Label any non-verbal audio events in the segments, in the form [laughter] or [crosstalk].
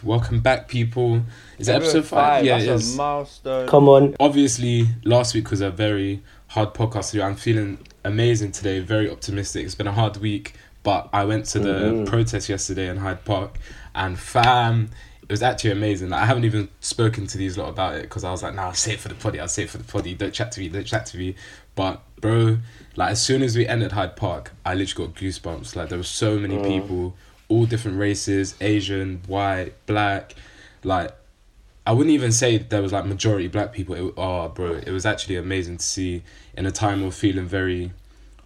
five. Welcome back, people. Is it episode five? Yeah, That's it a milestone. Come on. Obviously, last week was a very hard podcast to do. I'm feeling amazing today, very optimistic. It's been a hard week, but I went to the Mhm. protest yesterday in Hyde Park, and fam, it was actually amazing. Like, I haven't even spoken to these lot about it because I was like, nah, I'll say it for the poddy, I'll say it for the poddy. Don't chat to me, don't chat to me. But, bro, like, as soon as we entered Hyde Park, I literally got goosebumps. Like, there were so many Mm. people, all different races Asian, white, black. Like, I wouldn't even say there was like majority black people. It, oh, bro, it was actually amazing to see in a time of feeling very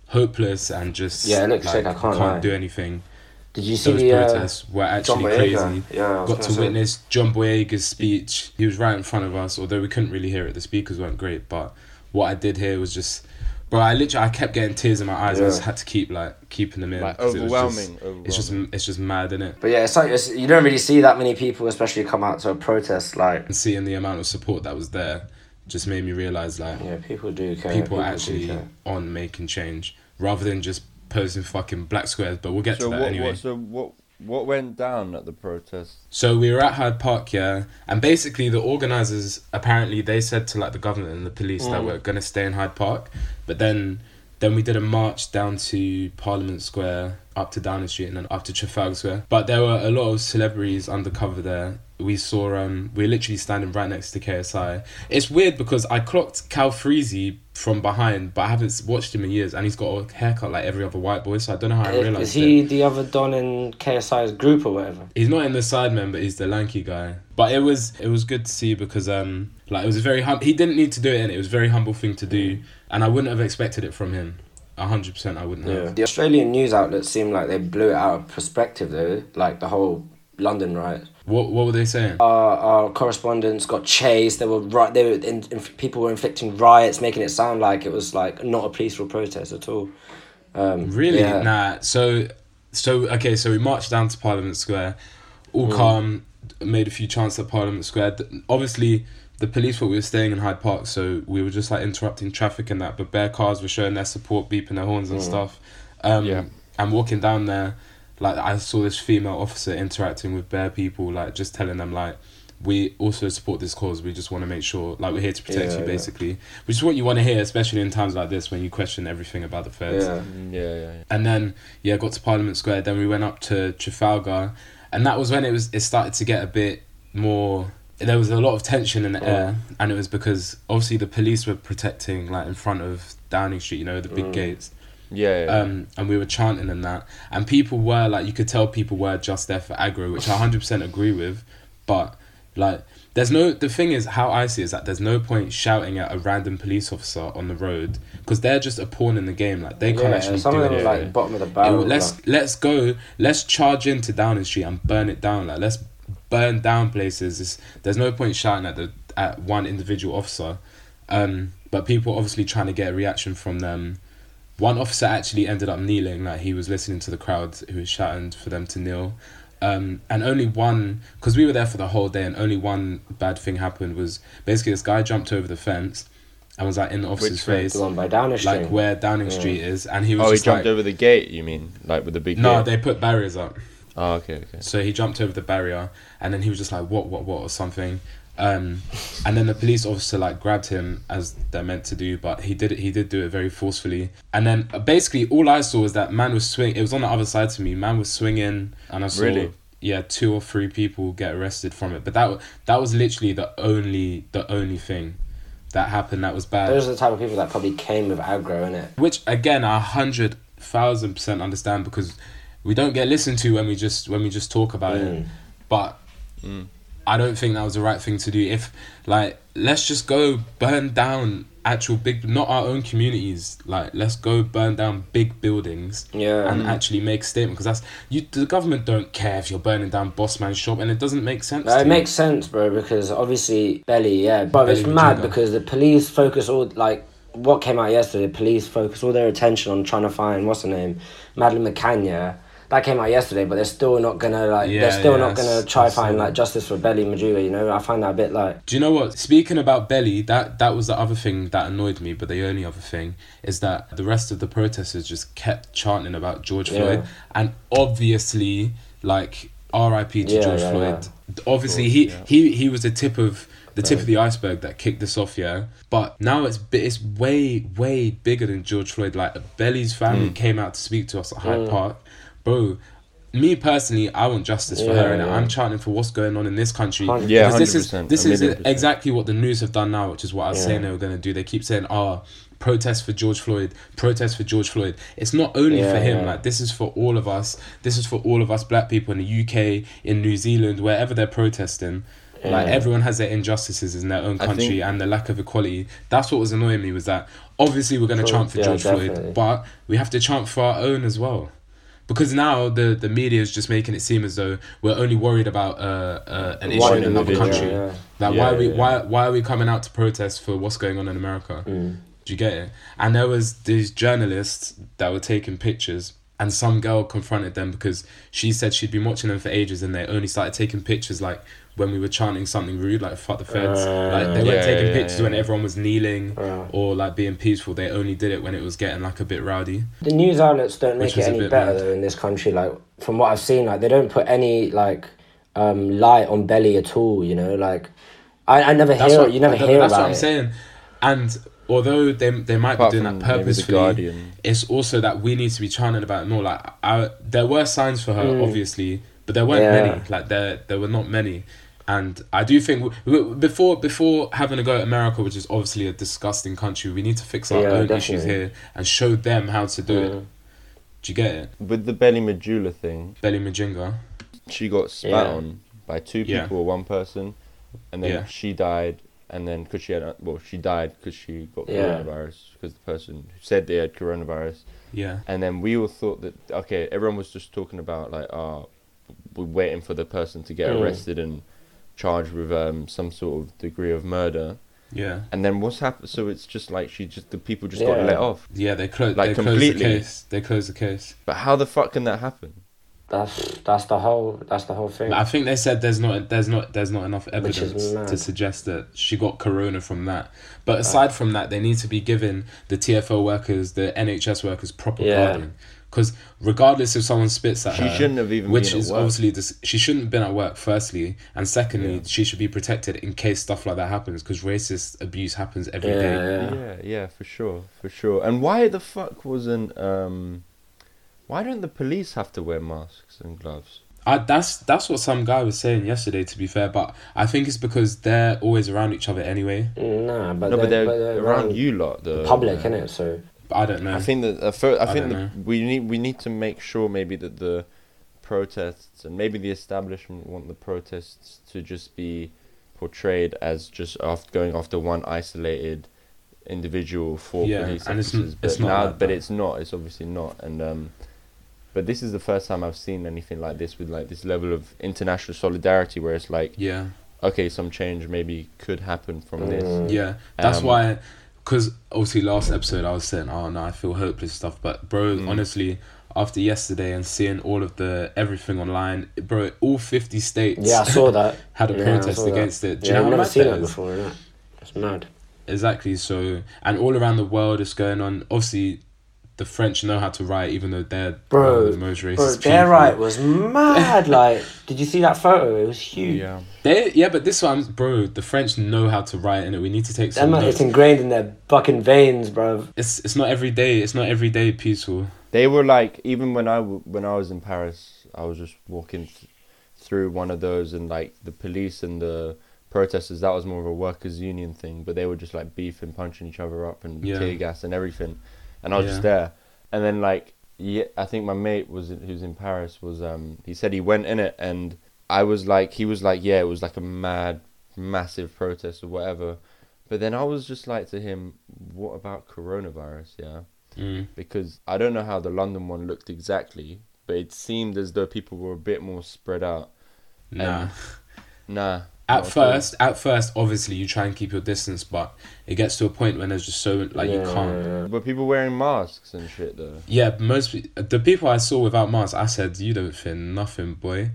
hopeless and just Yeah, it looks like, sick, I can't lie. do anything. Did you see Those the uh, protests were actually crazy. Yeah, Got to say. witness John Boyega's speech. He was right in front of us, although we couldn't really hear it. The speakers weren't great, but what I did hear was just, bro. I literally I kept getting tears in my eyes. I just had to keep like keeping them in. Like 'cause it just- overwhelming. overwhelming. It's just it's just mad, isn't it? But yeah, it's like it's, you don't really see that many people, especially come out to a protest. Like, And seeing the amount of support that was there just made me realize like yeah, people do care. people do are actually care. on making change rather than just posting fucking black squares. But we'll get so to that what, anyway. what? So what? What went down at the protest? So we were at Hyde Park, yeah, and basically the organizers apparently they said to like the government and the police that Mm. we're gonna stay in Hyde Park, but then then we did a march down to Parliament Square, up to Downing Street, and then up to Trafalgar Square. But there were a lot of celebrities undercover there. We saw um we are literally standing right next to KSI. It's weird because I clocked Calfreezy from behind, but I haven't watched him in years, and he's got a haircut like every other white boy. So I don't know how I realized is he it. the other Don in KSI's group or whatever? He's not in the sidemen, but he's the lanky guy. But it was it was good to see because um like it was a very hum- he didn't need to do it and it was a very humble thing to do and I wouldn't have expected it from him. A hundred percent I wouldn't have. The Australian news outlets seem like they blew it out of perspective though, like the whole London riot. What what were they saying? Our, our correspondents got chased. They were right. They were in, in, people were inflicting riots, making it sound like it was like not a peaceful protest at all. Um, Really? yeah. Nah. So so okay, so we marched down to Parliament Square, all Mm. calm, made a few chants at Parliament Square. Obviously the police thought we were staying in Hyde Park, so we were just like interrupting traffic and that, but bare cars were showing their support, beeping their horns and Mm. stuff. Um Yeah. and walking down there, like I saw this female officer interacting with bare people, like just telling them like we also support this cause. We just want to make sure, like, we're here to protect Yeah, you, yeah. basically. Which is what you want to hear, especially in times like this when you question everything about the feds. Yeah. Mm, Yeah, yeah, yeah. And then yeah, got to Parliament Square. Then we went up to Trafalgar, and that was when it was. It started to get a bit more. There was a lot of tension in the air, and it was because obviously the police were protecting like in front of Downing Street, you know, the big Mm. gates. Yeah, yeah. Um, and we were chanting and that, and people were like, you could tell people were just there for aggro, which I hundred percent agree with, but like. There's no the thing is how I see it is that there's no point shouting at a random police officer on the road because they're just a pawn in the game like they can't actually some do of them anything. like bottom of the barrel. well, let's like- let's go. Let's charge into Downing Street and burn it down. Like let's burn down places. It's, there's no point shouting at the at one individual officer. Um, but people obviously trying to get a reaction from them. One officer actually ended up kneeling. Like he was listening to the crowd who was shouting for them to kneel. Um, and only one, because we were there for the whole day, and only one bad thing happened was basically this guy jumped over the fence and was like in the officer's Which face, the one by Downing Street. like where Downing Yeah. Street is, and he was oh, he jumped like, over the gate. You mean like with the big? no, gate? they put barriers up. Oh, okay, okay. So he jumped over the barrier and then he was just like, what, what, what, or something. Um, and then the police officer like grabbed him as they're meant to do, but he did it. He did do it very forcefully. And then uh, basically all I saw was that man was swing. It was on the other side to me. Man was swinging, and I saw Really? yeah two or three people get arrested from it. But that that was literally the only the only thing that happened that was bad. Those are the type of people that probably came with aggro in it. Which again, I hundred thousand percent understand because we don't get listened to when we just when we just talk about it. Mm. But Mm. I don't think that was the right thing to do. If like, let's just go burn down actual big, not our own communities. Like, let's go burn down big buildings Yeah. and actually make a statement. Because that's you. The government don't care if you're burning down Bossman's shop, and it doesn't make sense. No, it me. makes sense, bro, because obviously Belly, yeah, but it's Belly mad Majuga. because the police focus all like what came out yesterday. Police focus all their attention on trying to find what's her name, Madeleine McCann. Yeah, that came out yesterday, but they're still not gonna like Yeah, they're still yeah, not gonna try find like justice for Belly Majuga. You know, I find that a bit like Do you know what? Speaking about Belly, that that was the other thing that annoyed me. But the only other thing is that the rest of the protesters just kept chanting about George Yeah. Floyd, and obviously, like R.I.P. to Yeah, George yeah, Floyd. Obviously, Of he, course, he he was the tip of the tip of the iceberg that kicked this off, yeah. But now it's bi- it's way way bigger than George Floyd. Like Belly's family Mm. came out to speak to us at Hyde Mm. Park, bro. Me personally, I want justice for Yeah, her, and yeah. I'm chanting for what's going on in this country. Yeah, Because this is 100%, this is percent. exactly what the news have done now, which is what I was Yeah. saying they were going to do. They keep saying, "Oh, protest for George Floyd, protest for George Floyd." It's not only for him. Like this is for all of us. This is for all of us black people in the UK, in New Zealand, wherever they're protesting. Like everyone has their injustices in their own country think- and the lack of equality. That's what was annoying me was that obviously we're going to chant for George definitely. Floyd, but we have to chant for our own as well. Because now the, the media is just making it seem as though we're only worried about uh, uh, an issue in another country. Yeah, Like Yeah, why are we why why are we coming out to protest for what's going on in America? Mm. Do you get it? And there was these journalists that were taking pictures, and some girl confronted them because she said she'd been watching them for ages, and they only started taking pictures like when we were chanting something rude, like "fuck the feds." Uh, like they weren't Yeah, taking yeah, pictures yeah. when everyone was kneeling Yeah. or like being peaceful. They only did it when it was getting like a bit rowdy. The news outlets don't make it any better mad. though in this country. Like from what I've seen, like they don't put any like um, light on belly at all. You know, like I, I never That's hear what you never that- hear That's about what I'm it. saying. And although they they might Apart be doing that maybe purposefully, it's also that we need to be chanting about it more. Like I, there were signs for her, Mm. obviously, but there weren't Yeah. many. Like there, there were not many. And I do think w- w- before before having a go at America, which is obviously a disgusting country, we need to fix our Yeah, own issues here and show them how to do it. Mm. Do you get it? With the Belly Majula thing, Belly Mujinga. she got spat Yeah. on by two Yeah. people or one person, and then Yeah. she died. And then because she had well, she died because she got Yeah. coronavirus because the person who said they had coronavirus. Yeah. And then we all thought that okay, everyone was just talking about like, oh, we're waiting for the person to get Mm. arrested and charged with um some sort of degree of murder. Yeah. And then what's happened? So it's just like she just the people just Yeah. got let off. Yeah. They closed. Like, they closed the completely. case. They closed the case. But how the fuck can that happen? That's that's the whole that's the whole thing. I think they said there's not there's not there's not enough evidence to suggest that she got corona from that. But aside from that, they need to be given the TFL workers, the NHS workers, proper Yeah. guarding. Because regardless if someone spits at She her, she shouldn't have even which been is at work. obviously this, she shouldn't have been at work. Firstly, and secondly, Yeah. she should be protected in case stuff like that happens. Because racist abuse happens every Yeah, day. yeah. Yeah, yeah, for sure, for sure. And why the fuck wasn't um, why don't the police have to wear masks and gloves? I, that's that's what some guy was saying yesterday. To be fair, but I think it's because they're always around each other anyway. Nah, but no, they're, they're, but they're around you lot. The public, uh, innit? So But I don't know. I think that uh, fir- I, I think that we need we need to make sure maybe that the protests and maybe the establishment want the protests to just be portrayed as just after going after one isolated individual for Yeah, police and it's officers. But it's not now, but it's not. It's obviously not. And um, but this is the first time I've seen anything like this with like this level of international solidarity, where it's like, yeah. okay, some change maybe could happen from this. Mm. Yeah, that's Um, why. Because obviously, last episode I was saying, "Oh no, I feel hopeless stuff." But bro, Mm. honestly, after yesterday and seeing all of the everything online, bro, all fifty states yeah, I saw that. [laughs] had a Yeah, protest saw that. against it. Do yeah, you know I've never seen that before. Innit? It's mad. Exactly. So, and all around the world, it's going on. Obviously, the French know how to write, even though they're Bro, one of the most racist Bro, people. their right was [laughs] mad. like, did you see that photo? It was huge. Yeah. They, yeah, but this one, bro, the French know how to write, and we need to take some man, notes. it's ingrained in their fucking veins, bro. It's it's not every day. It's not every day peaceful. They were like even when I when I was in Paris, I was just walking th- through one of those, and like the police and the protesters, that was more of a workers' union thing, but they were just like beefing, punching each other up, and Yeah. tear gas and everything, and I was Yeah. just there, and then like yeah, I think my mate was in- who's in Paris was um he said he went in it, and I was like he was like yeah, it was like a mad, massive protest or whatever. But then I was just like to him, what about coronavirus? Yeah Mm. because I don't know how the London one looked exactly, but it seemed as though people were a bit more spread out. Nah. And- Nah. At first, at first, obviously you try and keep your distance, but it gets to a point when there's just so like you can't. yeah, yeah. But people wearing masks and shit though. Yeah, most the people I saw without masks, I said, "You don't feel nothing, boy."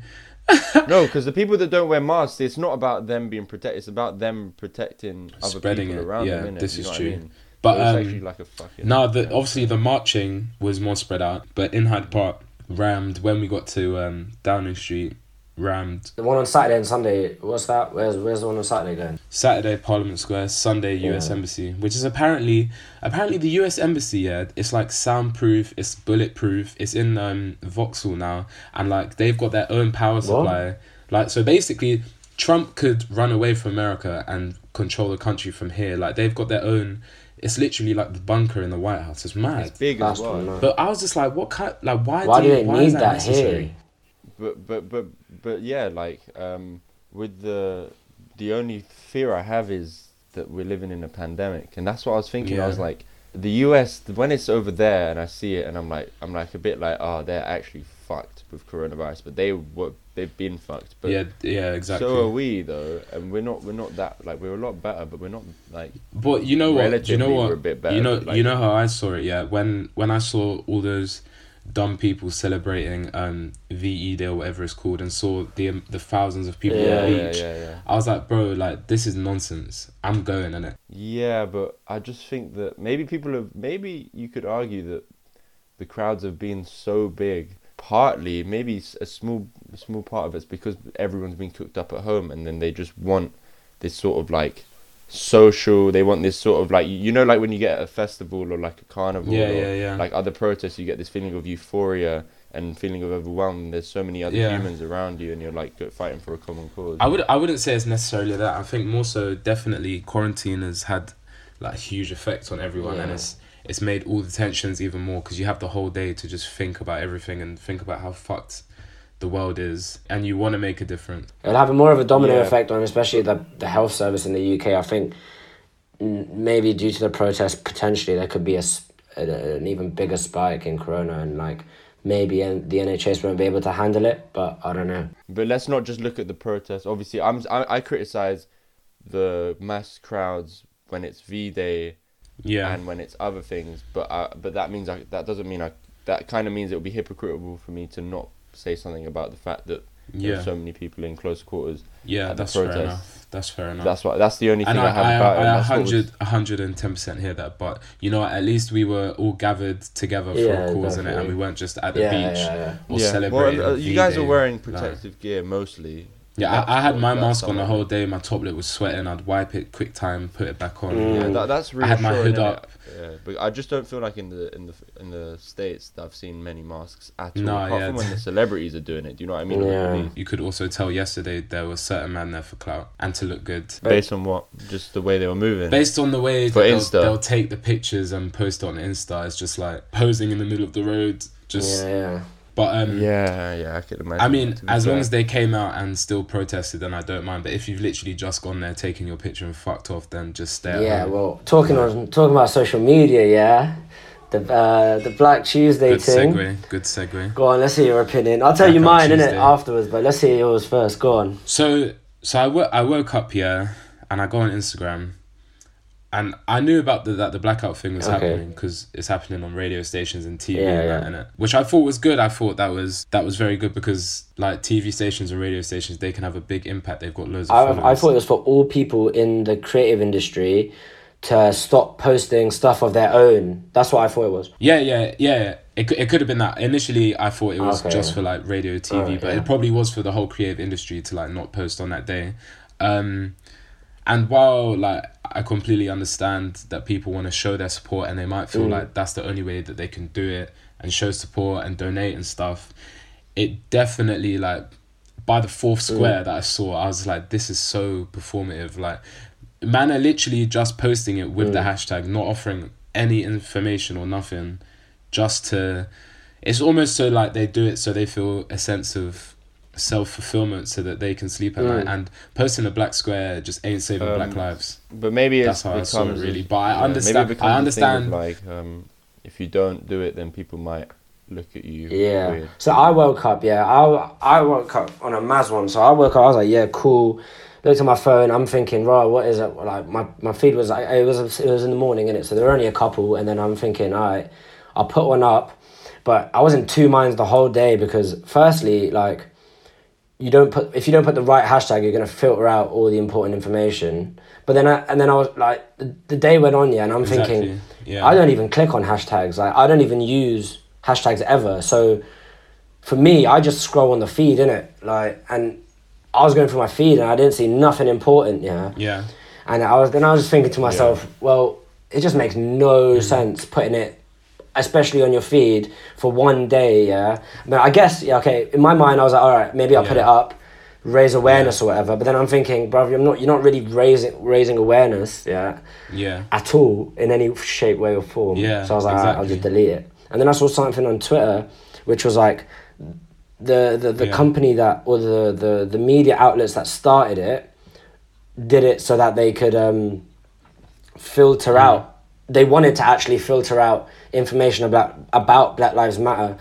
[laughs] no, because the people that don't wear masks, it's not about them being protected. It's about them protecting other Spreading people it. around Yeah, them. this You is true. I mean? But um, actually like a fucking. no, the obviously the marching was more spread out, but in Hyde Park, rammed when we got to um, Downing Street, rammed. The one on Saturday and Sunday. What's that? Where's Where's the one on Saturday going? Saturday Parliament Square, Sunday U.S. Yeah. Embassy, which is apparently apparently the U.S. Embassy. Yeah, it's like soundproof, it's bulletproof. It's in um, Vauxhall now, and like they've got their own power supply. Like so, basically, Trump could run away from America and control the country from here. Like they've got their own. It's literally like the bunker in the White House. It's mad. It's big That's as well. But I was just like, what kind? Like, why? Why do, do they why need is that, that here? But but but but yeah, like um, with the the only fear I have is that we're living in a pandemic, and that's what I was thinking. I was like, the U.S. when it's over there, and I see it, and I'm like, I'm like a bit like, oh, they're actually fucked with coronavirus, but they were they've been fucked. But yeah, yeah, exactly. so are we though, and we're not we're not that like we're a lot better, but we're not like But you know what? You know what? we're a bit better, you know, like- you know how I saw it. Yeah, when when I saw all those dumb people celebrating um VE Day or whatever it's called, and saw the um, the thousands of people yeah on the beach, yeah yeah. I was like, bro, like this is nonsense. I'm going in it. Yeah, but I just think that maybe people have maybe you could argue that the crowds have been so big. Partly, maybe a small a small part of it's because everyone's been cooked up at home, and then they just want this sort of like social. They want this sort of like you know, like when you get at a festival or like a carnival Yeah, or yeah, yeah. like other protests, you get this feeling of euphoria and feeling of overwhelm. There's so many other Yeah. humans around you, and you're like fighting for a common cause. I would I wouldn't say it's necessarily that. I think more so definitely quarantine has had like huge effect on everyone, and it's it's made all the tensions even more because you have the whole day to just think about everything and think about how fucked the world is, and you want to make a difference. It'll have more of a domino Yeah. effect on especially the the health service in the UK. I think maybe due to the protest, potentially there could be a, s- a- an even bigger spike in corona, and like maybe the NHS won't be able to handle it. But I don't know. But let's not just look at the protest Obviously, I'm I, I criticize the mass crowds when it's V Day Yeah, and when it's other things. But uh, but that means I that doesn't mean I that kind of means it would be hypocritical for me to not say something about the fact that yeah, there's so many people in close quarters. yeah. at the That's fair enough. That's fair enough. That's what that's the only thing I, I, have I, about it. I, and I what was- 100, 110% hear that. But you know, at least we were all gathered together for Yeah, a cause in it, and we weren't just at the Yeah, beach yeah, or celebrating. Well, uh, you guys are wearing Like- protective gear mostly. Yeah, I, I had my that's mask on the whole day. My top lip was sweating. I'd wipe it quick time, put it back on. Mm. Yeah, that, that's really. I had my reassuring, hood up. Yeah, but I just don't feel like in the in the in the states that I've seen many masks at all. No, apart yeah. from when the celebrities are doing it. Do you know what I mean? Yeah. You could also tell yesterday there was certain man there for clout and to look good. Based on what? Just the way they were moving. Based on the way For that they'll, Insta. they'll take the pictures and post on Insta, it's just like posing in the middle of the road. Just, yeah, yeah. But um, yeah, yeah, I could imagine. I mean, to be as long as they came out and still protested, then I don't mind. But if you've literally just gone there, taken your picture and fucked off, then just stay at Yeah, home. well, talking on talking about social media, yeah, the uh, the Black Tuesday good thing. segue. Good segue. Go on, let's hear your opinion. I'll tell you mine in it afterwards, but let's hear yours first. Go on. So, so I wo- I woke up here, and I go on Instagram, and I knew about the that the blackout thing was Okay. happening because it's happening on radio stations and TV Yeah, and that, yeah. innit? which I thought was good. I thought that was that was very good because like TV stations and radio stations they can have a big impact. They've got loads of. I, I thought it was for all people in the creative industry to stop posting stuff of their own. That's what I thought it was. Yeah, yeah, yeah. It, it could have been that. Initially, I thought it was Okay. just for like radio, TV, Alright, but yeah. it probably was for the whole creative industry to like not post on that day. Um, and while like I completely understand that people want to show their support and they might feel Mm. like that's the only way that they can do it and show support and donate and stuff, it definitely like by the fourth Mm. square that I saw, I was like, this is so performative. Like, man are literally just posting it with the Mm. hashtag, not offering any information or nothing, just to. It's almost so like they do it so they feel a sense of self fulfillment so that they can sleep at Mm. night. And posting a black square just ain't saving Um, black lives. But maybe That's it's how I becomes saw it, really. a- But I yeah, understand- Maybe it becomes I a thing understand- of, like um, if you don't do it, then people might look at you. Yeah. Weird. So I woke up, yeah. I, I woke up on a Maz one. So I woke up, I was like, yeah, cool. Looked at my phone, I'm thinking, right, what is it? Like, my, my feed was like, it was, it was in the morning, innit? So there were only a couple. And then I'm thinking, all right, I'll put one up. But I was in two minds the whole day because, firstly, like, you don't put if you don't put the right hashtag, you're gonna filter out all the important information. But then I and then I was like, the, the day went on, yeah, and I'm thinking, Yeah. I don't even click on hashtags. Like I don't even use hashtags ever. So for me, I just scroll on the feed, innit? Like, and I was going through my feed and I didn't see nothing important, yeah. Yeah. And I was then I was just thinking to myself, well, it just makes no mm-hmm. sense putting it, especially on your feed for one day. Yeah, but I guess yeah, okay. In my mind, I was like, all right, maybe I'll put it up, raise awareness or whatever. But then I'm thinking, brother, you're not you're not really raising raising awareness, yeah, Yeah. at all in any shape, way or form. Yeah, So I was like, alright, I'll just delete it. And then I saw something on Twitter, which was like. The, the, the Yeah. company that or the, the, the media outlets that started it did it so that they could um, filter out. They wanted to actually filter out information about about Black Lives Matter,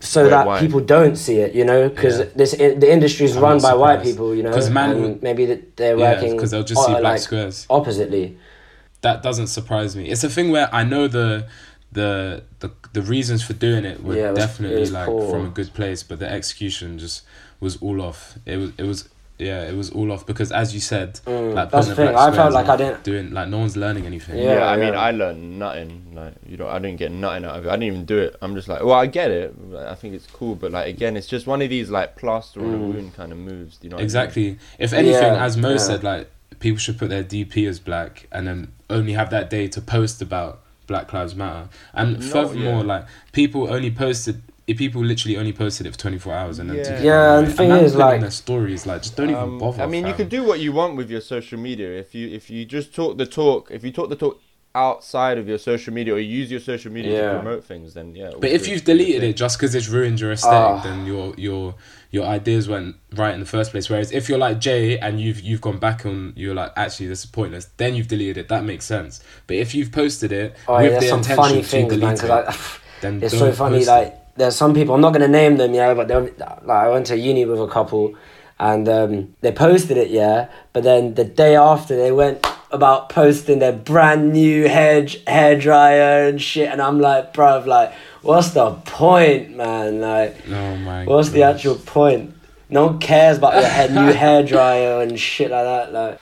so Wait, that why? people don't see it. You know, because Yeah. this i- the industry is run not by white people. You know, 'Cause man and maybe that they're Yeah, working because they'll just see uh, black like, squares. oppositely. That doesn't surprise me. It's a thing where I know the the the, the reasons for doing it were Yeah, it was- definitely was like poor. from a good place, but the execution just was all off. It was it was yeah, it was all off because as you said, Mm, like that's the thing, I felt like I didn't- doing like no one's learning anything. Yeah. Yeah, I mean. I learned nothing. Like, you know, I didn't get nothing out of it. I didn't even do it. I'm just like, well, I get it. I think it's cool, but like again, it's just one of these like plaster on a Mm. wound kind of moves. You know? what I mean? Exactly. If anything, Yeah, as Mo yeah. said, like people should put their DP as black and then only have that day to post about Black Lives Matter. And No, furthermore, yeah. like people only posted. If people literally only posted it for twenty four hours and then Yeah. took it Yeah, and right? the thing man is, put it on like- their stories, like just don't even Um, bother. I mean, you can do what you want with your social media. If you if you just talk the talk, if you talk the talk outside of your social media or use your social media Yeah. to promote things, then yeah. But if you've deleted it just because it's ruined your aesthetic, Ah. then your your your ideas went right in the first place. Whereas if you're like Jay and you've you've gone back on, you're like actually this is pointless. Then you've deleted it. That makes sense. But if you've posted it Oh, with there's the intention funny to delete man. it, I. [sighs] then it's so funny post like there's some people i'm not going to name them yeah but they're like i went to uni with a couple and um, they posted it yeah but then the day after they went about posting their brand new hair hair dryer and shit and i'm like bruv like what's the point man like Oh my. what's the actual point no one cares about your new [laughs] hair dryer and shit like that like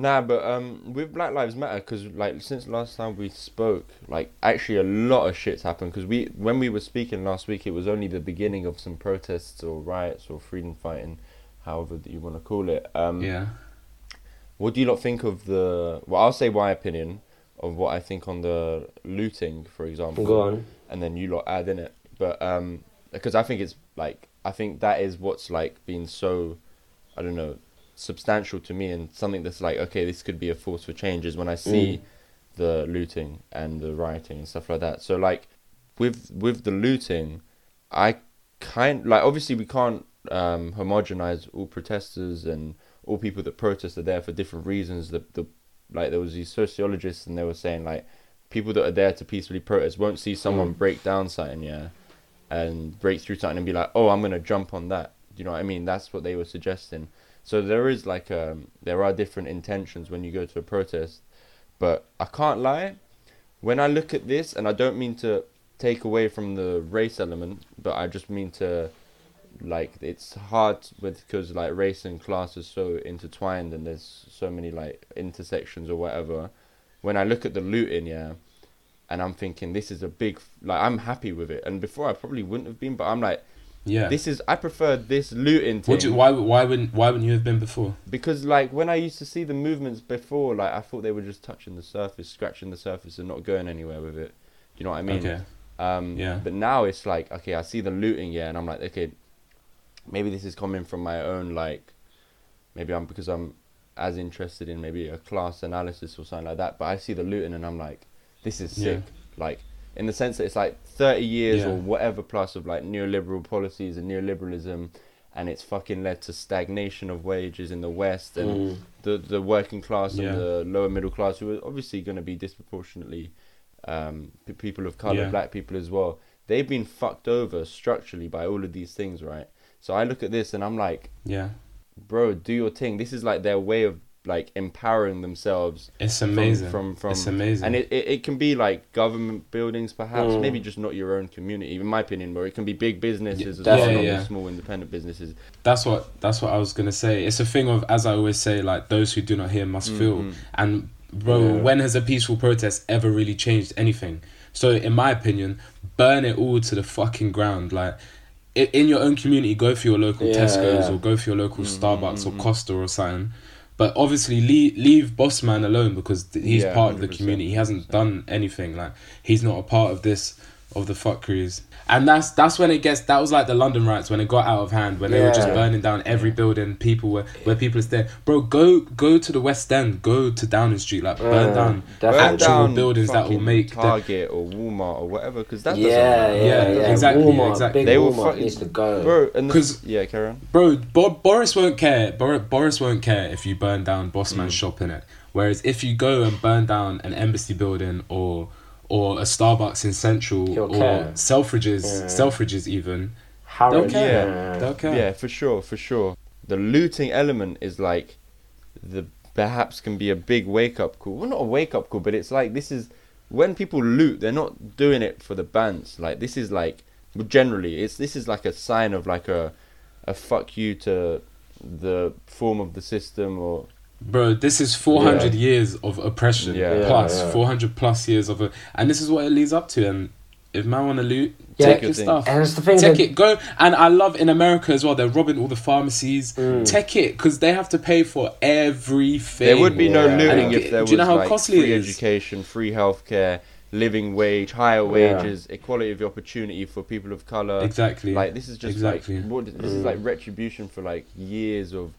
Nah, but um, with Black Lives Matter, because like since last time we spoke, like actually a lot of shit's happened. Because we, when we were speaking last week, it was only the beginning of some protests or riots or freedom fighting, however that you want to call it. Um, Yeah. What do you lot think of the? Well, I'll say my opinion of what I think on the looting, for example. go on and then you lot add in it. But um, because I think it's like I think that is what's like been so, I don't know, substantial to me and something that's like okay, this could be a force for change is when I see the looting and the rioting and stuff like that. So like with with the looting, I kind like obviously we can't um, homogenize all protesters and all people that protest are there for different reasons. The the like there was these sociologists and they were saying like people that are there to peacefully protest won't see someone Mm. break down something, yeah, and break through something and be like, oh, I'm gonna jump on that. You know what I mean? That's what they were suggesting. So there is like um, there are different intentions when you go to a protest, but I can't lie. When I look at this, and I don't mean to take away from the race element, but I just mean to like it's hard with because like race and class is so intertwined and there's so many like intersections or whatever when i look at the looting yeah and i'm thinking this is a big like i'm happy with it and before i probably wouldn't have been but i'm like Yeah. this is i prefer this looting thing Would you, why why wouldn't why wouldn't you have been before? because like when i used to see the movements before like i thought they were just touching the surface scratching the surface and not going anywhere with it Do you know what i mean okay. um, Yeah. But now it's like, okay, I see the looting, yeah, and I'm like, okay, maybe this is coming from my own, like, maybe I'm because I'm as interested in maybe a class analysis or something like that. But I see the looting and I'm like, this is sick. Like, in the sense that it's like 30 years Yeah. or whatever plus of like neoliberal policies and neoliberalism. And it's fucking led to stagnation of wages in the West and Mm. the the working class Yeah. and the lower middle class, who are obviously going to be disproportionately um, p- people of color, Yeah. black people as well. They've been fucked over structurally by all of these things, right? So I look at this and I'm like, Yeah. bro, do your thing. This is like their way of like empowering themselves. It's amazing. From from, it's amazing. and it, it, it can be like government buildings, perhaps, Mm. maybe just not your own community, in my opinion, but it can be big businesses as well, Yeah, small independent businesses. that's what that's what I was gonna say. It's a thing of as I always say, like those who do not hear must feel. Mhm. And bro, Yeah. when has a peaceful protest ever really changed anything? So in my opinion, burn it all to the fucking ground. Like in your own community, go for your local Yeah, Tesco's yeah. or go for your local Mm, Starbucks or Costa or something. But obviously, leave, leave Bossman alone because he's Yeah, part of the community. He hasn't done anything. Like he's not a part of this of the fuckeries. And that's that's when it gets. That was like the London riots when it got out of hand when they were just burning down every building. People were where people are staying. Bro, go go to the West End. Go to Downing Street. Like burn Yeah, down definitely. actual down buildings that will fucking make the, Target or Walmart or whatever because that yeah, doesn't yeah, matter. yeah, Yeah, exactly, Walmart, exactly. big They will Walmart fucking- needs to go. bro. And the- 'Cause- yeah, Karen. Bro, Bo- Boris won't care. Bor- Boris won't care if you burn down Bossman's Mm. shop in it. Whereas if you go and burn down an embassy building or or a Starbucks in Central He'll or care. Selfridges, Yeah. Selfridges even, Harrods, They'll care. yeah. they'll care. Yeah, for sure, for sure. The looting element is like the perhaps can be a big wake up call. Well, not a wake up call, but it's like this is when people loot, they're not doing it for the bands. Like this is like generally, it's this is like a sign of like a a fuck you to the form of the system or Bro, this is 400 years of oppression Yeah. Yeah, plus yeah. 400 plus years of a, and this is what it leads up to and if man want to loot Yeah, take your your thing. stuff And it's the thing Take that it, go, and I love in America as well. They're robbing all the pharmacies. Mm. Take it, because they have to pay for everything. there would be no looting And if there do you know was how like costly free it is? education, free healthcare, living wage, higher Yeah. wages, equality of opportunity for people of color. exactly. Like this is just Exactly. like what, this is like retribution for like years of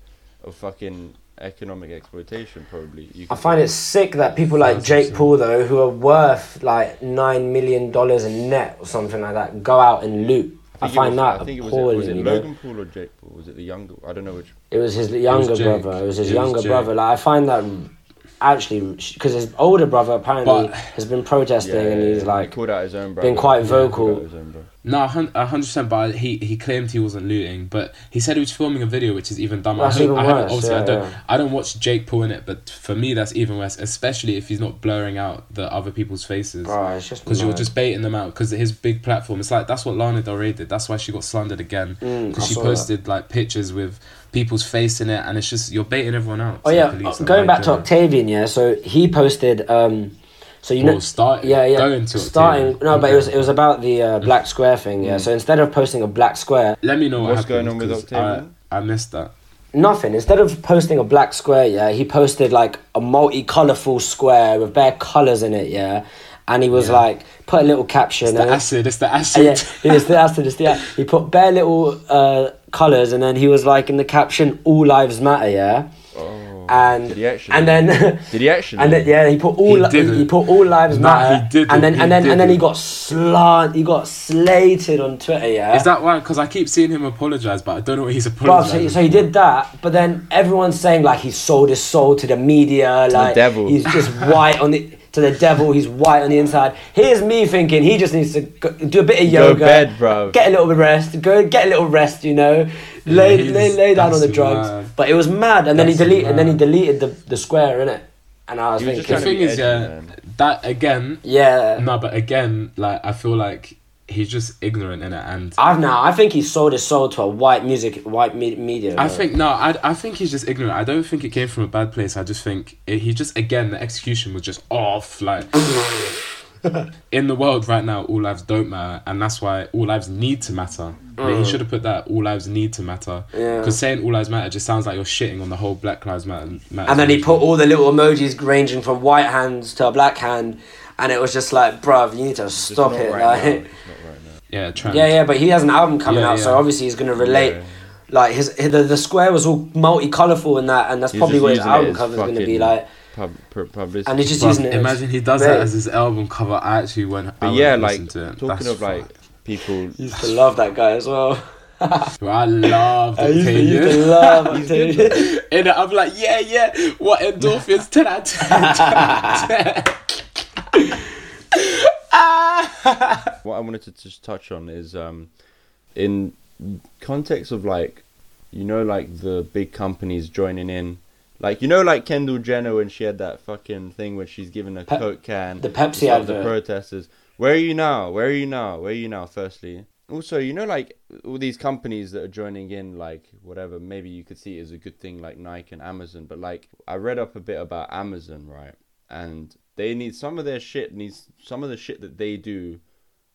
of fucking economic exploitation. Probably you I find it sick that people like Jake. Paul though, who are worth like nine million dollars in net or something like that, go out and loot. I, think it find was- that I think it was, appalling. was it you know? Logan Paul or Jake Paul? Was it the younger? I don't know which. It was his younger Jake. brother. It was his It younger Jake. brother. Like I find that actually because his older brother apparently But- has been protesting and he's he like called out his own brother. been quite vocal. out his own brother. No, a hundred percent. But he he claimed he wasn't looting, but he said he was filming a video, which is even dumber. That's I, hope, even I haven't, worse, obviously, I don't yeah. I don't watch Jake Paul in it, but for me that's even worse, especially if he's not blurring out the other people's faces. Bro, it's just Because you're just baiting them out. Because his big platform, it's like that's what Lana Del Rey did. That's why she got slandered again. Mm, Because I she saw posted like pictures with people's face in it, and it's just you're baiting everyone out. Oh So yeah, uh, going right back to. Octavian, yeah. So he posted. um So you Well, know, start yeah, yeah. going to starting. Octavian. No, but it was it was about the uh, black square thing. Yeah. Mm. So instead of posting a black square, Let me know what What's happened, going on with 'cause Octavian? I, I missed that. nothing. Instead of posting a black square, yeah, he posted like a multi-colorful square with bare colors in it. Yeah, and he was Yeah. like put a little caption. It's the and- acid. It's the acid. yeah, he was the acid. it's the- He put bare little uh, colors, and then he was like in the caption, "All lives matter." Yeah, Oh, and did he actually? and then [laughs] did he actually? and then yeah, he put all He li- he, put all lives Nah, matter. he didn't, And then he and then and then he got slant. He got slated on Twitter. Yeah, Is that why? Because I keep seeing him apologize, but I don't know what he's Bruv, apologizing. so, so he did that, but then everyone's saying like he sold his soul to the media, like devil. he's just white on the to the devil. He's white on the inside. Here's me thinking he just needs to go, do a bit of Go yoga, bed, bro. get a little bit of rest, go get a little rest, you know, lay he's- lay, lay down on the drugs. mad. But it was mad, and then he That's deleted, and then he deleted the the square in it, and I was He was just the thinking, thing is, yeah, man. that again. yeah. No, but again, like I feel like he's just ignorant in it, and I've now. I think he sold his soul to a white music, white me- media. I think no, I, I think he's just ignorant. I don't think it came from a bad place. I just think it, he just again the execution was just off. Like [laughs] in the world right now, all lives don't matter, and that's why all lives need to matter. Like, he should have put that all lives need to matter. Mm. Yeah. Because saying all lives matter just sounds like you're shitting on the whole Black Lives Matter. matter And then he put all the little emojis ranging from white hands to a black hand, and it was just like, bruv, you need to stop it. right like, [laughs] yeah, trans. yeah, yeah, but he has an album coming Yeah, out, so obviously he's gonna relate. Yeah. Like his, his the, the square was all multicolourful and that, and that's He's probably what his album as cover is gonna be like. Pub, pub, publicity. And he's just Bruv, using it. imagine he does Mate. that as his album cover. I actually went. I But went yeah, and like to it. talking That's of like fucked. people. used to love that guy as well. [laughs] Bro, I love I used to, used to love [laughs] Octavian. And [laughs] I'm like, yeah, yeah. What endorphins? 10 out of 10. 10 out of 10. Ah! [laughs] What I wanted to just touch on is um, in context of like, you know, like the big companies joining in. Like you know, like Kendall Jenner when she had that fucking thing where she's giving a Pep- Coke can the to Pepsi stop the protesters. Where are you now? Where are you now? Where are you now? Firstly, also, you know, like all these companies that are joining in, like whatever. Maybe you could see it as a good thing, like Nike and Amazon. But like, I read up a bit about Amazon, right? And they need some of their shit needs some of the shit that they do,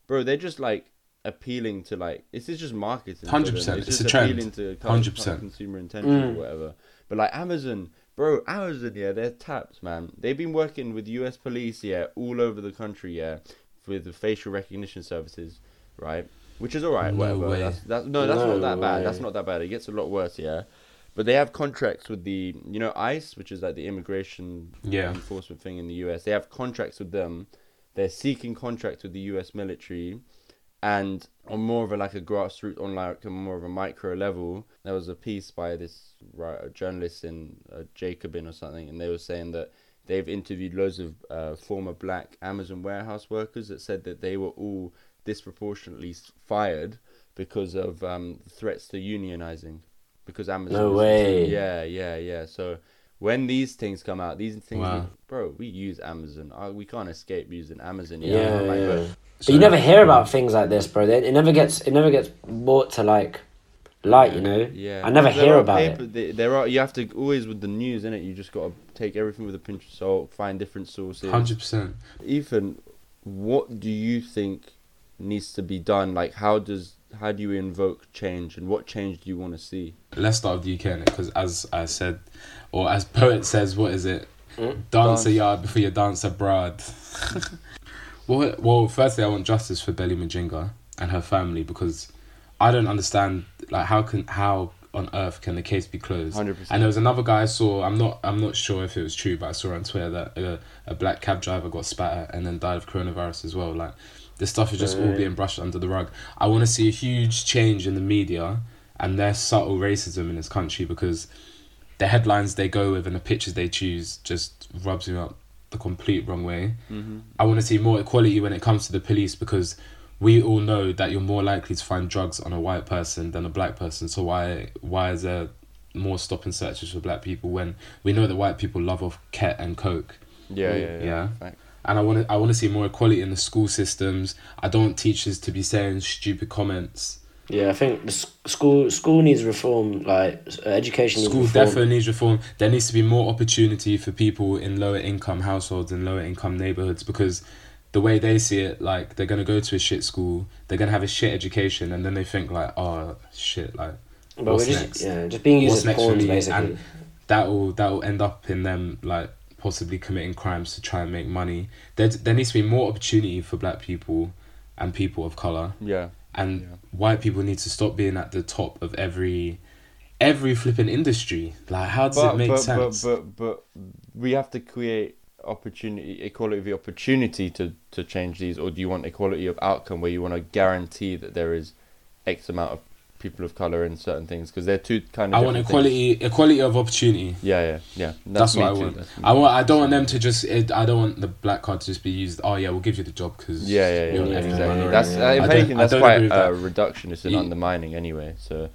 bro. They're just like appealing to like this is just marketing. 100%, them. it's just a trend. appealing to cu- 100%. consumer intention or Mm. whatever. But like Amazon, bro, Amazon, yeah, they're tapped, man. They've been working with U.S. police, yeah, all over the country, yeah, with the facial recognition services, right? Which is all right, No whatever. way. That's, that's no, that's No not that bad. That's not that bad. It gets a lot worse, yeah. But they have contracts with the, you know, ICE, which is like the immigration Yeah. enforcement thing in the US. They have contracts with them. They're seeking contracts with the US military, and on more of a like a grassroots, on like a more of a micro level. There was a piece by this a journalist in uh, Jacobin or something, and they were saying that they've interviewed loads of uh, former black Amazon warehouse workers that said that they were all disproportionately fired because of um, threats to unionizing because Amazon. No is- way. Yeah, yeah, yeah. So when these things come out, these things, Wow. we- bro, we use Amazon. Uh, we can't escape using Amazon. Yeah, Yeah, like, yeah. but- But you never hear about things like this, bro. They- It never gets it never gets brought to like light, you know. Yeah, I never hear about paper- it. There, there are. You have to always with the news, in it. You just got to take everything with a pinch of salt. Find different sources. Hundred percent. Ethan, what do you think needs to be done? Like, how does how do you invoke change, and what change do you want to see? Let's start with the UK because, as I said, or as poet says, what is it? Mm? Dance a Dance. yard before you dance abroad. [laughs] well, well, firstly, I want justice for Belly Mujinga and her family because I don't understand like how can how on earth can the case be closed? Hundred And percent. And there was another guy I saw. I'm not. I'm not sure if it was true, but I saw on Twitter that a, a black cab driver got spat at and then died of coronavirus as well. Like this stuff is just all being brushed under the rug. I want to see a huge change in the media and their subtle racism in this country because the headlines they go with and the pictures they choose just rubs me up the complete wrong way. Mm-hmm. I want to see more equality when it comes to the police because we all know that you're more likely to find drugs on a white person than a black person. So why why is there more stop and searches for black people when we know that white people love off ket and coke? Yeah, yeah, yeah. Yeah. Fact. And I want to I want to see more equality in the school systems. I don't want teachers to be saying stupid comments. Yeah, I think the school school needs reform. Like education needs School reform. definitely needs reform. There needs to be more opportunity for people in lower income households and lower income neighborhoods because the way they see it, like they're gonna go to a shit school, they're gonna have a shit education, and then they think like, oh shit, like But what's we're just next? yeah, just being used What's as pawns basically. And that will that will end up in them like possibly committing crimes to try and make money. There there needs to be more opportunity for black people and people of color, Yeah. and Yeah. white people need to stop being at the top of every every flipping industry. Like, how does it make but, sense? But, but but we have to create opportunity, equality of the opportunity to to change these, or do you want equality of outcome where you want to guarantee that there is X amount of people of color in certain things? Because they're two kind of. I want equality equality of opportunity. Yeah, yeah, yeah. That's, me what I want. that's I want. I don't want them to just. It, I don't want the black card to just be used. Oh yeah, we'll give you the job because Yeah, yeah, yeah, yeah, exactly. That's yeah. uh, if anything, that's quite uh, that. reductionist and You- undermining anyway. So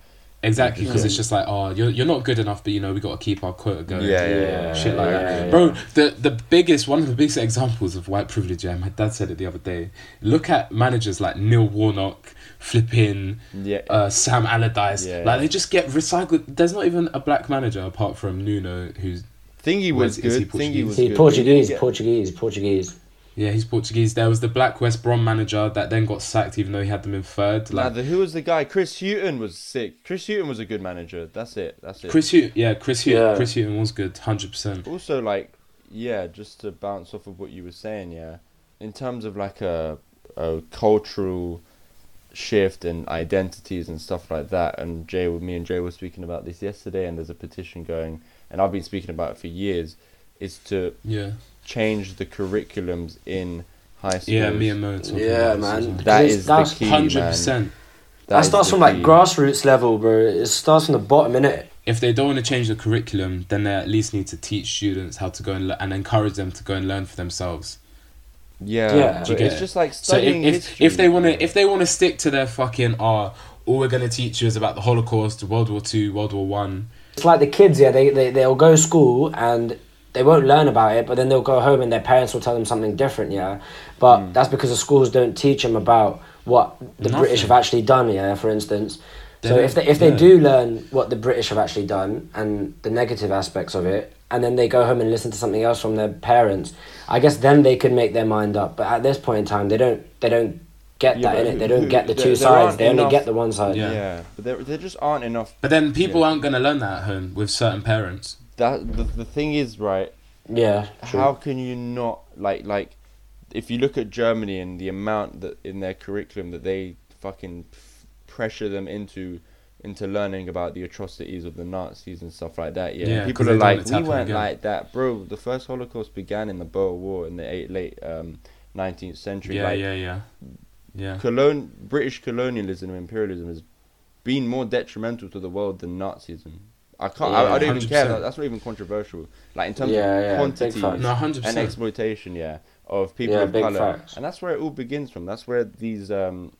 Exactly, because Yeah. it's just like, oh, you're, you're not good enough, but you know we got to keep our quota going. Yeah, yeah, yeah, shit like that, bro. The the biggest one of the biggest [laughs] examples of white privilege. Yeah, my dad said it the other day. Look at managers like Neil Warnock, flipping yeah, uh, Sam Allardyce. Yeah. Like they just get recycled. There's not even a black manager apart from Nuno, who's Thingy was Where's- is he good. Thingy was See, good. Portuguese, Yeah. Portuguese, Portuguese. yeah, he's Portuguese. There was the black West Brom manager that then got sacked, even though he had them in third. Nah, the, who was the guy? Chris Hughton was sick. Chris Hughton was a good manager. That's it. That's it. Chris Hugh, yeah, Chris Hugh, Yeah. Chris Hughton was good, hundred percent. also like yeah just to bounce off of what you were saying yeah in terms of like a, a cultural shift and identities and stuff like that and jay me and jay were speaking about this yesterday and there's a petition going and i've been speaking about it for years is to Yeah, change the curriculums in high schools yeah, me and Mo. talking Yeah, about man. well. that Because is that's the key Hundred man. percent. That, is starts the from like grassroots level, bro. It starts from the bottom, innit? If they don't want to change the curriculum, then they at least need to teach students how to go and le- and encourage them to go and learn for themselves. Yeah, Yeah. but Do you get it's it? just like So if studying if, history if they want to if they want to stick to their fucking ah, all we're gonna teach you is about the Holocaust, World War Two, World War One. It's like the kids, yeah. They they they'll go to school and they won't learn about it, but then they'll go home and their parents will tell them something different, yeah. But Hmm. that's because the schools don't teach them about what the Nothing. British have actually done, yeah. For instance, They so if they if they yeah. do learn what the British have actually done and the negative aspects of it, and then they go home and listen to something else from their parents, I guess then they can make their mind up. But at this point in time, they don't they don't get Yeah, that in but it. They don't get the two there sides. aren't They only get the one side. Yeah. Yeah, but there, there just aren't enough. But then people Yeah. aren't gonna learn that at home with certain parents. That the, the thing is right. Yeah. true. How can you not like like if you look at Germany and the amount that in their curriculum that they fucking f- pressure them into into learning about the atrocities of the Nazis and stuff like that. Yeah, Yeah, 'cause people are like, we weren't again." like that, bro. The first Holocaust began in the Boer War in the eight, late um, 19th century. Yeah, like, yeah, yeah, yeah. colon British colonialism and imperialism has been more detrimental to the world than Nazism. I can't. I, I don't even care. 100%. That, that's not even controversial. Like in terms Yeah, of yeah, big quantity facts. No, hundred and exploitation, yeah, of people Yeah, of big color, facts. and that's where it all begins from. That's where these um,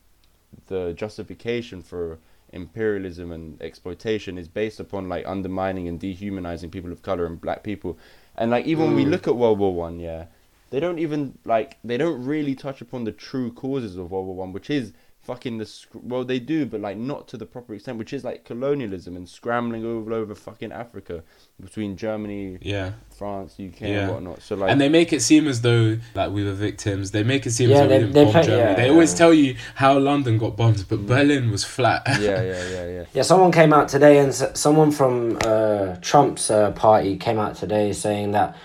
the justification for imperialism and exploitation is based upon like undermining and dehumanizing people of color and black people, and like even when we Mm. look at World War One, yeah, they don't even like they don't really touch upon the true causes of World War One, which is fucking the sc- well they do, but like not to the proper extent, which is like colonialism and scrambling all over fucking Africa between Germany, Yeah, France, UK, Yeah. and whatnot. So like, and they make it seem as though like we were victims. They make it seem Yeah, as though they- we didn't they bomb play- Germany. yeah, they yeah. always tell you how London got bombed, but Mm. Berlin was flat. yeah, yeah, [laughs] yeah, yeah. Yeah, someone came out today, and s- someone from uh, Trump's uh, party came out today saying that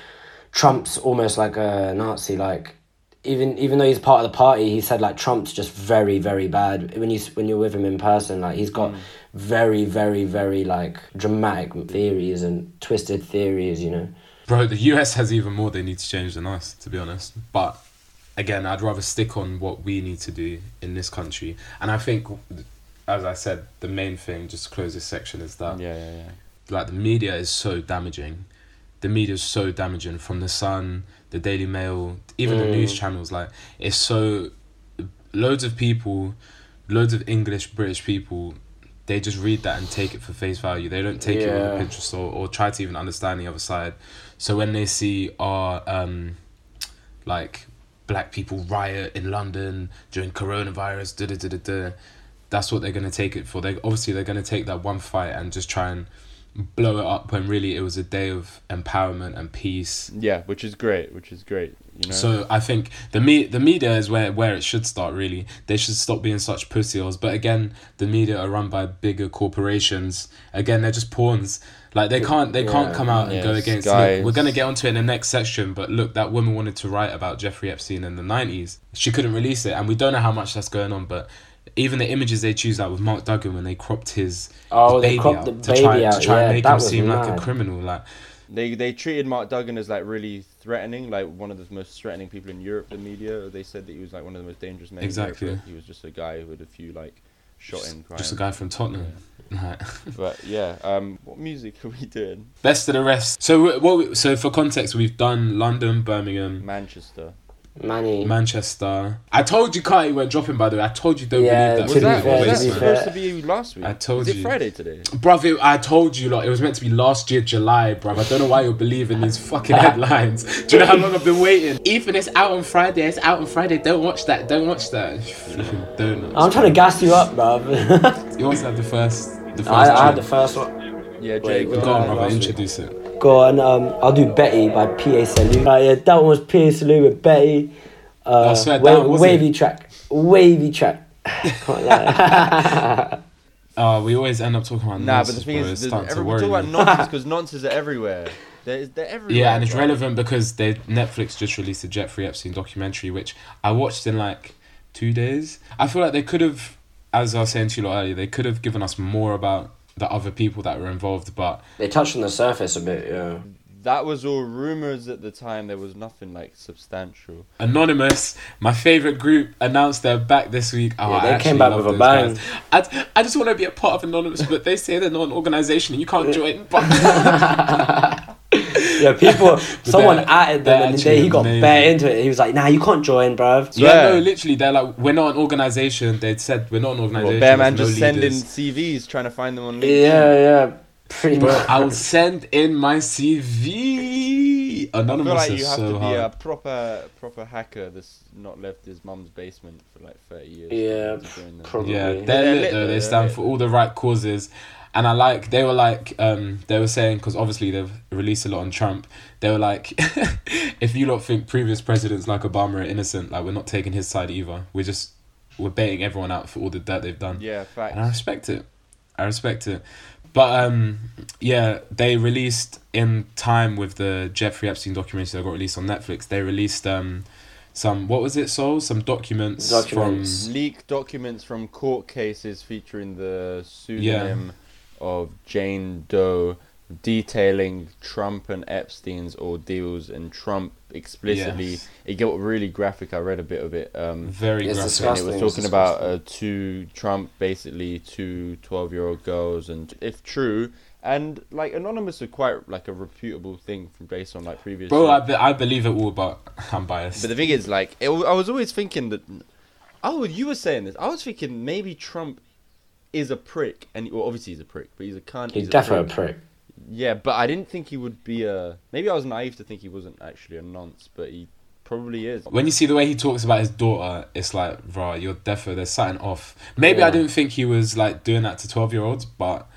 Trump's almost like a Nazi. Like, even even though he's part of the party, he said like Trump's just very very bad. When you when you're with him in person, like he's got mm. very very very like dramatic theories and twisted theories. You know. Bro, the US has even more they need to change than us, to be honest. But again, I'd rather stick on what we need to do in this country. And I think, as I said, the main thing, just to close this section, is that Yeah, yeah, yeah. like the media is so damaging. The media is so damaging from the Sun, the Daily Mail, even the Mm. news channels. Like it's so loads of people, loads of English British people, they just read that and take it for face value. They don't take it with a Yeah. pinch of salt or try to even understand the other side. So when they see our um, like black people riot in London during coronavirus, da da da da da, that's what they're gonna take it for. They obviously they're gonna take that one fight and just try and blow it up when really it was a day of empowerment and peace. Yeah, which is great, which is great. You know. So I think the me the media is where where it should start. Really, they should stop being such pussy-holes. But again, the media are run by bigger corporations. Again, they're just pawns. Like they can't they can't come out and Yeah, go against. Sky Look, we're gonna get onto it in the next section. But look, that woman wanted to write about Jeffrey Epstein in the nineties. She couldn't release it, and we don't know how much that's going on. But even the images they choose, like with Mark Duggan when they cropped his, Oh, his they baby cropped out the to try baby to out, try and make him was seem like a criminal. Like They they treated Mark Duggan as like really threatening, like one of the most threatening people in Europe. The media they said that he was like one of the most dangerous men. Exactly. In Europe, he was just a guy who had a few like shot in crime. just a guy from Tottenham. Like, [laughs] But yeah, um, what music are we doing? Best of the rest. So what? we- So for context, we've done London, Birmingham, Manchester. Manny. Manchester. I told you Carti went dropping. By the way, I told you don't Yeah, believe that. Was that, fair, was that supposed to be last week? I told Is it you. Friday today? Bruv, it, I told you, like, it was meant to be last year, July, bruv. I don't know why you're believing these fucking headlines. [laughs] Do you know how long I've been waiting? Ethan, it's out on Friday. It's out on Friday. Don't watch that. Don't watch that. Flipping donuts. I'm trying to gas you up, bruv. You also had the first. The first I, I had the first one. Yeah, Wait, Jay. go go Go on, uh, on. last brother. week. Introduce it. Go on, um, I'll do Betty by P.A. Salute. Uh, yeah, that one was P.A. Salute with Betty. Uh, I swear, wa- that was wavy it. track. Wavy track. [laughs] Can't lie. Uh, [laughs] we always end up talking about Nah, but the thing bro. is, It's the, starting to every, we worry talk about nonsense because nonsense are everywhere. They're, they're everywhere. Yeah, and it's bro. relevant because they Netflix just released a Jeffrey Epstein documentary, which I watched in like two days. I feel like they could have, as I was saying to you earlier, they could have given us more about the other people that were involved, but they touched on the surface a bit, yeah. That was all rumors at the time. There was nothing like substantial. Anonymous, my favorite group, announced they're back this week. Oh, Yeah, I they actually came back with a bang. guys. I, I just want to be a part of Anonymous, but they say they're not an organization and you can't join. But [laughs] [laughs] Yeah, people, [laughs] someone added they're them and actually they, he got amazing. bare into it. He was like, nah, you can't join, bruv. yeah, Swear. no, literally, they're like, we're not an organization. They said we're not an organization. Well, Bear Man there's just no sending. CVs trying to find them on LinkedIn. Yeah, yeah, pretty Bro, much. I'll send in my CV. I Anonymous feel like is you have so to be hard. a proper proper hacker that's not left his mum's basement for like thirty years. Yeah, to join them. probably. Yeah, Yeah, they're, they're lit lit though. though, They stand for all the right causes, and I like. They were like, um, they were saying because obviously they've released a lot on Trump. They were like, [laughs] if you lot think previous presidents like Obama are innocent, like we're not taking his side either. We're just we're baiting everyone out for all the dirt they've done. Yeah, facts. And I respect it. I respect it. But um, yeah, they released in time with the Jeffrey Epstein documentary that got released on Netflix. They released um, some what was it? Soul some documents, Documents. from Leaked documents from court cases featuring the pseudonym of Jane Doe detailing Trump and Epstein's ordeals and Trump explicitly Yes. it got really graphic I read a bit of it um very It's graphic. and disgusting. it was it's talking about uh, two Trump basically two 12 year old girls and if true and like anonymous are quite like a reputable thing from based on like previous Bro. I, be- I believe it all, but I'm biased. But the thing is, like, it, I was always thinking that. Oh, you were saying this. I was thinking maybe Trump is a prick, and well, obviously he's a prick, but he's a cunt. He's a definitely a prick. Yeah, but I didn't think he would be a. Maybe I was naive to think he wasn't actually a nonce, but he probably is. when you see the way he talks about his daughter, it's like, right, you're defo. There's something off. Maybe I didn't think he was like doing that to twelve year olds, but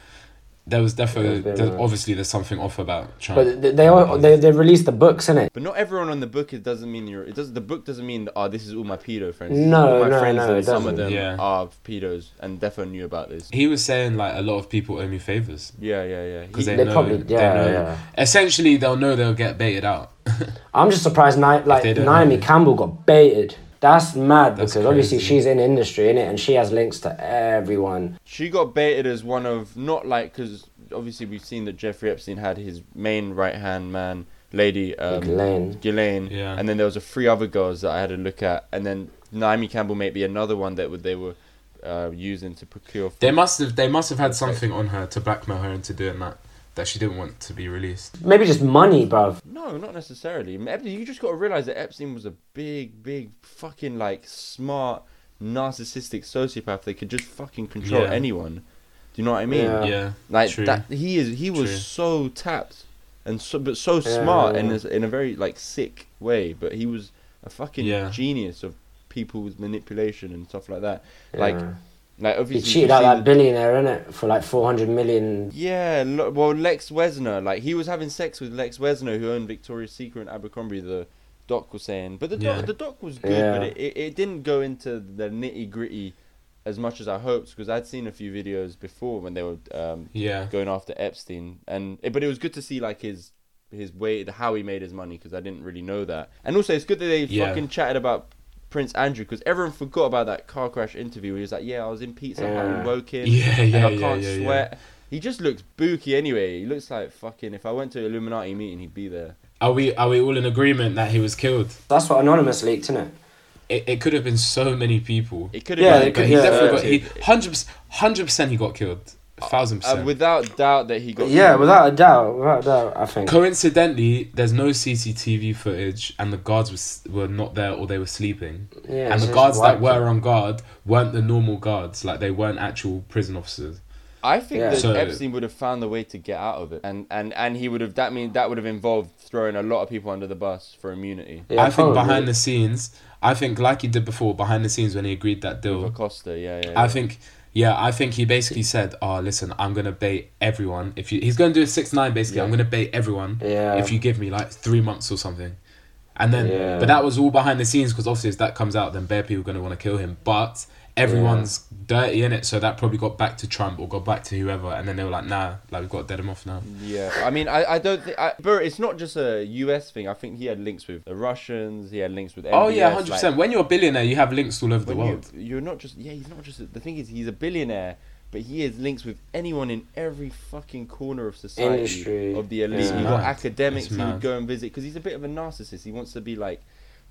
there was definitely been, there, obviously there's something off about Trump. But they they, all, they they released the books, innit? But not everyone on the book it doesn't mean you're. It does. The book doesn't mean oh this is all my pedo friends. No, all my no, friends no, and some of them Yeah. are pedos, and defo knew about this. he was saying like a lot of people owe me favors Yeah, yeah, yeah. because they, They know, probably- they yeah, know. yeah. Essentially, they'll know they'll get baited out. [laughs] I'm just surprised. Ni- like Naomi know. Campbell got baited. That's mad That's because obviously she's in industry in it, and she has links to everyone. She got baited as one of not like because obviously we've seen that Jeffrey Epstein had his main right hand man lady um, Ghislaine. Ghislaine, Yeah. and then there was a three other girls that I had to look at, and then Naomi Campbell may be another one that would they were uh, using to procure. They must have they must have had something on her to blackmail her into doing that that she didn't want to be released. Maybe just money, bruv. No, not necessarily. You just got to realize that Epstein was a big, big, fucking like smart, narcissistic sociopath that could just fucking control Yeah. anyone. Do you know what I mean? Yeah. Yeah, Like True. that, he is. He was True. so tapped and so, but so Yeah, smart yeah, and is- in a very like sick way. But he was a fucking Yeah. genius of people's manipulation and stuff like that. Like, Yeah. like he cheated out that the- billionaire innit for like four hundred million. Yeah, well, Les Wexner, like he was having sex with Les Wexner, who owned Victoria's Secret and Abercrombie. The doc was saying, but the Yeah. doc, the doc was good, Yeah. but it, it, it didn't go into the nitty gritty as much as I hoped because I'd seen a few videos before when they were um, yeah. going after Epstein, and but it was good to see like his his way how he made his money because I didn't really know that, and also it's good that they Yeah. fucking chatted about. Prince Andrew, because everyone forgot about that car crash interview. Where he was like, "Yeah, I was in Pizza Hut [laughs] Yeah. and Woking, Yeah, and yeah, I yeah, can't yeah, yeah. sweat." He just looks booky anyway. He looks like fucking. If I went to an Illuminati meeting, he'd be there. Are we are we all in agreement that he was killed? That's what Anonymous leaked, isn't It, it it could have been so many people. It could have Yeah, have it been. could- But he yeah, definitely yeah. got he hundred hundred percent he got killed. A thousand Uh, percent. without doubt that he got. Yeah, killed. without a doubt, without a doubt, I think. Coincidentally, there's no CCTV footage, and the guards was, were not there or they were sleeping. Yeah, and the guards that were it. on guard weren't the normal guards, like they weren't actual prison officers. I think Yeah. that So- Epstein would have found a way to get out of it, and and and he would have. That mean that would have involved throwing a lot of people under the bus for immunity. Yeah, I think probably. behind the scenes, I think like he did before, behind the scenes when he agreed that With deal, Acosta, yeah, yeah. I yeah. think, yeah, I think he basically said, "Oh, listen, I'm gonna bait everyone. If you, he's gonna do a six nine basically. Yeah. I'm gonna bait everyone Yeah. if you give me like three months or something." And then, Yeah. but that was all behind the scenes because obviously as that comes out, then bare people are gonna want to kill him. But everyone's dirty in it, so that probably got back to Trump or got back to whoever, and then they were like, "Nah, like we've got to dead him off now." Yeah, I mean, I, I don't think, I, but it's not just a U.S. thing. I think he had links with the Russians. He had links with. oh yeah, hundred like, percent. When you're a billionaire, you have links all over the world. you, you're not just yeah, he's not just the thing is he's a billionaire, but he has links with anyone in every fucking corner of society Industry. of the elite. Yeah. You got academics It's he would go and visit because he's a bit of a narcissist. He wants to be like,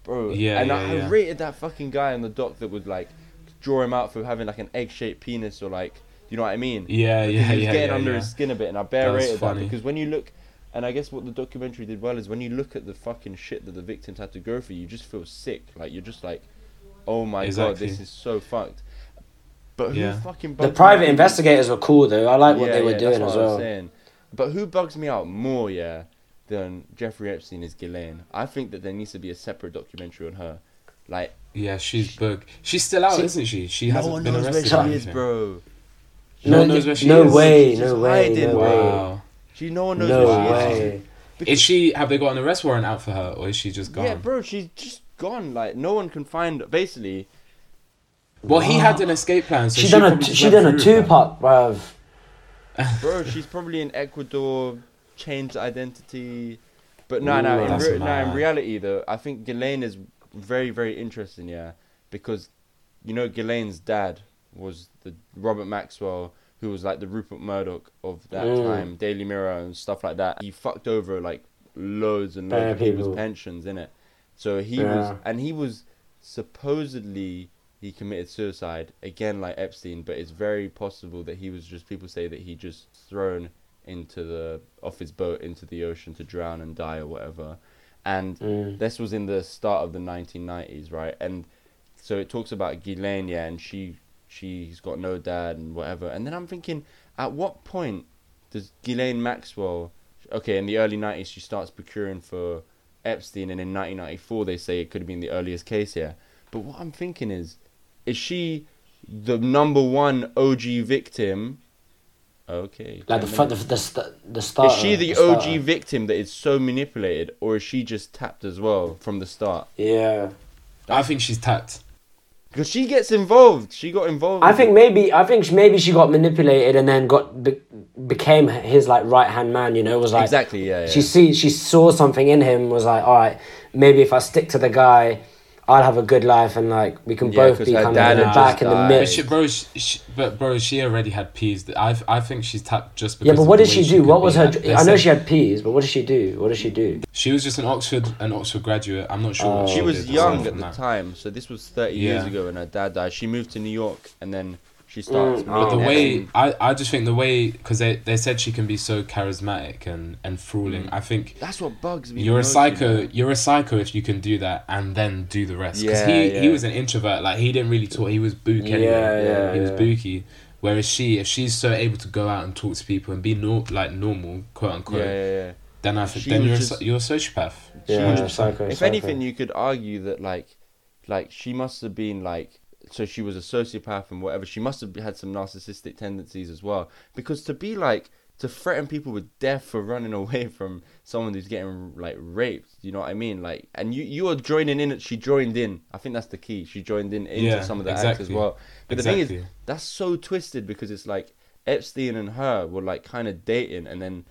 bro. Yeah, and yeah, I, yeah. I rated that fucking guy on the dock that would like draw him out for having like an egg-shaped penis or like, you know what I mean? Yeah, Because yeah, he's yeah, getting yeah, under yeah. his skin a bit, and I bare That rated funny. that because when you look, and I guess what the documentary did well is when you look at the fucking shit that the victims had to go through, you just feel sick. Like you're just like, oh my god, this is so fucked. But who Yeah. fucking The private me investigators were cool though. I like what Yeah, they were yeah, doing that's as what I was well. saying. But who bugs me out more, yeah, than Jeffrey Epstein is Ghislaine. I think that there needs to be a separate documentary on her. Like Yeah, she's bug. She's still out, See, isn't she? She no hasn't one been knows where arrested. she or is, anything. bro. No one No, knows where she no is. way, no way, hiding, no way. Wow. She no one knows No where she is. way. Is she? Have they got an arrest warrant out for her, or is she just gone? Yeah, bro, she's just gone. Like no one can find. Basically, Well, he had an escape plan. So she she done a probably t- just she done a two with that. part, bruv. [laughs] Bro, she's probably in Ecuador, changed identity. But no, no, in, re- no, in reality though, I think Ghislaine is very, very interesting, yeah, because you know Ghislaine's dad was the Robert Maxwell, who was like the Rupert Murdoch of that Mm. time, Daily Mirror and stuff like that. He fucked over like loads and loads of people's pensions, in it. So he Yeah. was, and he was supposedly he committed suicide again, like Epstein. But it's very possible that he was just. People say that he just thrown into the off his boat into the ocean to drown and die or whatever. And Mm. this was in the start of the 1990s, right? And so it talks about Ghislaine, yeah, and she she's got no dad and whatever. And then I'm thinking, at what point does Ghislaine Maxwell? Okay, in the early 90s, she starts procuring for Epstein, and in 1994 they say it could have been the earliest case here. But what I'm thinking is, is she the number one OG victim? Okay. Like the 10 fu- the minutes. the, the start. Is she the OG victim that is so manipulated, or is she just tapped as well from the start? Yeah. I think she's tapped. Because she gets involved. She got involved. I think maybe I think maybe she got manipulated and then got be- became his like right hand man. You know, was like exactly. Yeah. yeah. she see she saw something in him. Was like, all right, maybe if I stick to the guy, I'll have a good life and like we can Yeah, both 'cause be her kind of in the back in the died. But she, bro, she, she, but bro, she already had peas. I, I think she's tapped just because. Yeah, but what did she do? could What was her? They I know she had peas, but what did she do? What did she do? She was just an Oxford, an Oxford graduate. I'm not sure. what Oh. she she was did young at the that. time, so this was 30 years ago, and her dad died. She moved to New York, and then she starts. Mm, But the way I, I just think the way because they, they said she can be so charismatic and and fooling. Mm. I think That's what bugs me. you're a psycho. you know? You're a psycho if you can do that and then do the rest. Because Yeah, he he was an introvert. Like he didn't really talk. He was book Yeah, anyway. yeah, he was yeah. booky. Whereas she, if she's so able to go out and talk to people and be nor- like normal, quote unquote, yeah, yeah. then I think then you're a, just- so- you're a sociopath. Yeah, psycho. If psycho. anything, you could argue that like, like she must have been like, so she was a sociopath and whatever. She must have had some narcissistic tendencies as well. Because to be like to threaten people with death for running [laughs] away from someone who's getting like raped, you know what I mean? Like, and you you are joining in. She joined in. I think that's the key. She joined in into Yeah, some of the acts as well. But the thing is, that's so twisted because it's like Epstein and her were like kind of dating, and then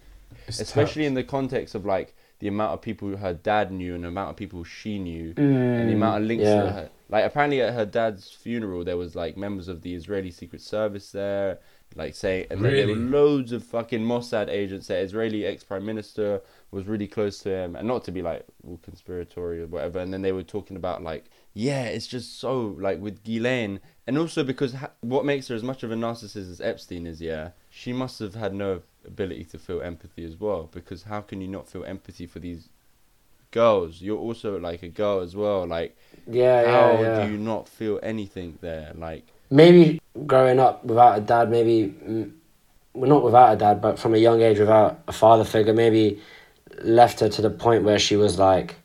It's especially tough. in the context of like the amount of people her dad knew and the amount of people she knew and the amount of links Mm, yeah. to her. Like apparently at her dad's funeral there was like members of the Israeli Secret Service there, like saying and then there were loads of fucking Mossad agents. The Israeli ex prime minister was really close to him, and not to be like all conspiratory or whatever. And then they were talking about like yeah, it's just so like with Ghislaine, and also because ha- what makes her as much of a narcissist as Epstein is, yeah, she must have had no ability to feel empathy as well. Because how can you not feel empathy for these girls? You're also like a girl as well. Like yeah, how yeah, yeah. do you not feel anything there? Like maybe growing up without a dad, maybe mm, well, not without a dad, but from a young age without a father figure, maybe left her to the point where she was like,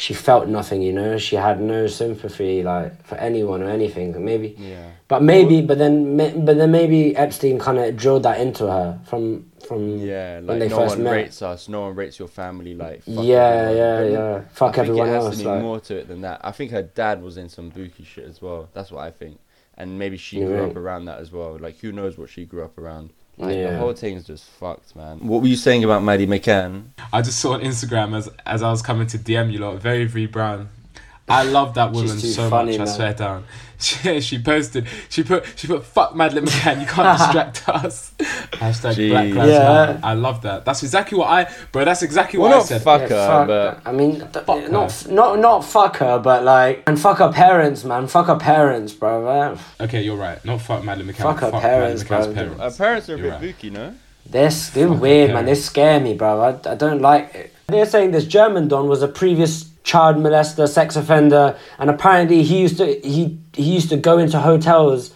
she felt nothing. You know, she had no sympathy like for anyone or anything. Maybe, yeah, but maybe, but then, but then maybe Epstein kind of drilled that into her from from yeah. when Like they no first one met. rates us. No one rates your family. Like fuck yeah, everyone. yeah, But yeah. Fuck I everyone else. to Like, more to it than that. I think her dad was in some booky shit as well. That's what I think. And maybe she grew right. up around that as well. Like who knows what she grew up around. Like the Yeah. whole thing's just fucked, man. What were you saying about Maddie McCann? I just saw on Instagram as as I was coming to DM you lot, very very brown. I love that woman She's too so funny, much. I swear down. [laughs] She, she posted. She put. She put. Fuck Madeleine McCann. You can't distract [laughs] us. Hashtag Black Jeez. Lives Yeah. Matter. I love that. That's exactly what I. Bro, that's exactly Well, what I said. fuck Yeah, her, fuck but. I mean, th- Fuck not her. not not fuck her, but like and fuck her parents, man. Fuck her parents, bro. man. Okay, you're right. Not fuck Madeleine McCann. Fuck her parents, Madeleine McCann's bro. her parents are a You're bit right. booky, no? They're s- they're Fuck weird, man. They scare me, bro. I, I don't like it. They're saying this German don was a previous child molester, sex offender, and apparently he used to he he used to go into hotels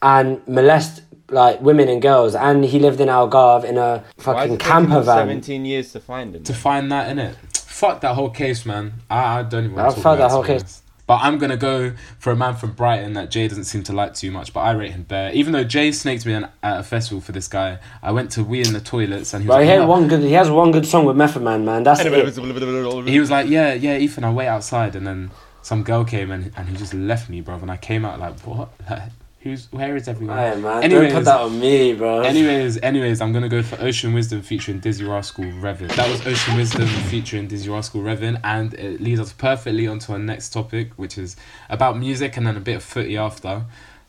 and molest like women and girls, and he lived in Algarve in a fucking camper van. Seventeen years to find him. To find that in it. Fuck that whole case, man. I, I don't even. I'll want to fuck talk that about it, whole to be case. Honest. But I'm gonna go for a man from Brighton that Jay doesn't seem to like too much, but I rate him bare. Even though Jay snaked me an, at a festival for this guy, I went to wee in the toilets and he was But he like, had "Yeah." one good. He has one good song with Method Man, man. That's it. he was like, yeah, yeah, Ethan, I'll wait outside, and then some girl came and and he just left me, bro. And I came out like, what? [laughs] Like, who's where is everyone? Hey man, Anyways- don't put that on me, bro. Anyways, anyways, I'm gonna go for Ocean Wisdom featuring Dizzee Rascal Revin. That was Ocean Wisdom featuring Dizzee Rascal Revin, and it leads us perfectly onto our next topic, which is about music and then a bit of footy after.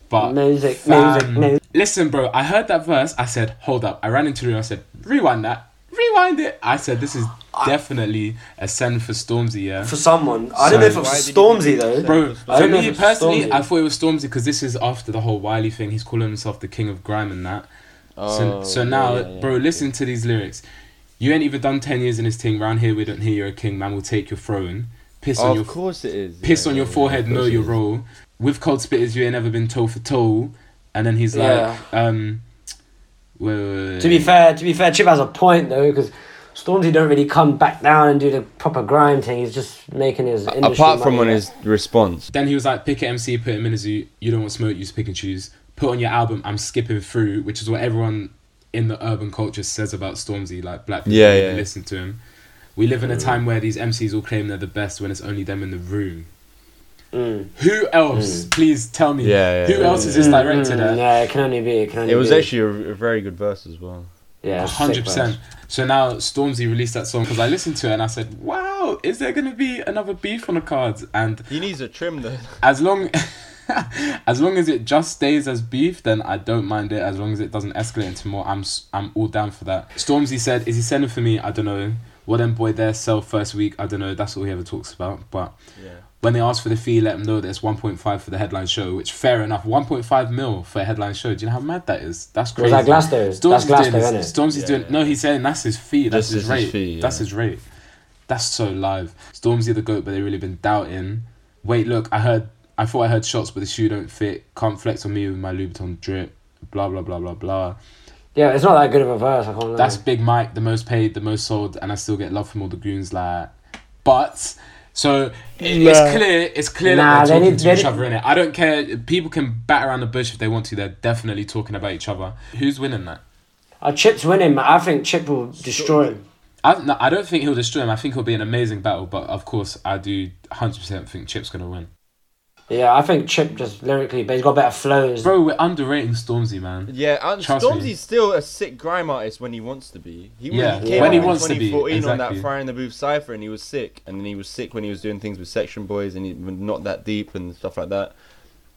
But music, fam, music, music. listen, bro, I heard that verse. I said, hold up. I ran into the room. I said, rewind that, rewind it. I said, this is definitely a send for Stormzy, yeah. For someone, I don't know if it was Stormzy though. Bro, was for don't know if me personally, Stormzy. I thought it was Stormzy because this is after the whole Wiley thing. He's calling himself the king of grime and that. So, Oh, so now, yeah, yeah, bro, yeah. listen to these lyrics. You ain't even done 10 years in this thing. Round here, we don't hear you're a king. Man will take your throne. Piss Oh, on of your course it is. piss yeah, on your yeah, yeah, forehead, know your role. With cold spitters, you ain't never been toe for toe. And then he's like, Yeah. um, wait, wait, wait, To be fair, to be fair, Chip has a point though because Stormzy don't really come back down and do the proper grind thing. He's just making his industry Apart from on money. his response. Then he was like, pick an MC, put him in a zoo. You don't want smoke, you pick and choose. Put on your album, I'm skipping through, which is what everyone in the urban culture says about Stormzy. Like, black people Yeah, yeah. listen to him. We live in a mm. time where these MCs all claim they're the best when it's only them in the room. Mm. Who else? Please tell me. Yeah, yeah, Who yeah, else is yeah. this directed Mm, at? Yeah, it can only be. It can only It was be. actually a, a very good verse as well. yeah, it's a sick hundred percent. So now Stormzy released that song because I listened to it and I said, "Wow, is there gonna be another beef on the cards?" And He needs a trim though. as long [laughs] as long as it just stays as beef, then I don't mind it. As long as it doesn't escalate into more, I'm s- I'm all down for that. Stormzy said, "Is he sending for me? I don't know. What them boy there sell first week? I don't know. That's all he ever talks about. But Yeah. When they ask for the fee, let them know that it's one point five for the headline show. Which fair enough, one point five mil for a headline show. Do you know how mad that is? That's Was crazy. that Glasgow? Stormzy's That's Glasgow, doing isn't his, it? Stormzy's Yeah, doing yeah. no. He's saying that's his fee. That's This his rate. his fee, That's his rate. That's so live. Stormzy the goat, but they've really been doubting. Wait, look, I heard. I thought I heard shots, but the shoe don't fit. Can't flex on me with my Louboutin drip. Blah blah blah blah blah. Yeah, it's not that good of a verse. I can't lie. That's Big Mike, the most paid, the most sold, and I still get love from all the goons. Like, but so it, Nah. it's clear. It's clear Nah, that they're they talking need- to they each other in it. I don't care. People can bat around the bush if they want to. They're definitely talking about each other. Who's winning that? Uh, Chip's winning. man. I think Chip will destroy him. I, no, I don't think he'll destroy him. I think it'll be an amazing battle, but of course, I do 100% think Chip's going to win. Yeah, I think Chip just lyrically, but he's got better flows. Bro, we're underrating Stormzy, man. Yeah, and Trust me. Stormzy's still a sick grime artist when he wants to be. He, Yeah, he came when out he in wants to be, 2014 on exactly. that Fire in the Booth cipher, and he was sick. And then he was sick when he was doing things with Section Boys, and he not that deep and stuff like that.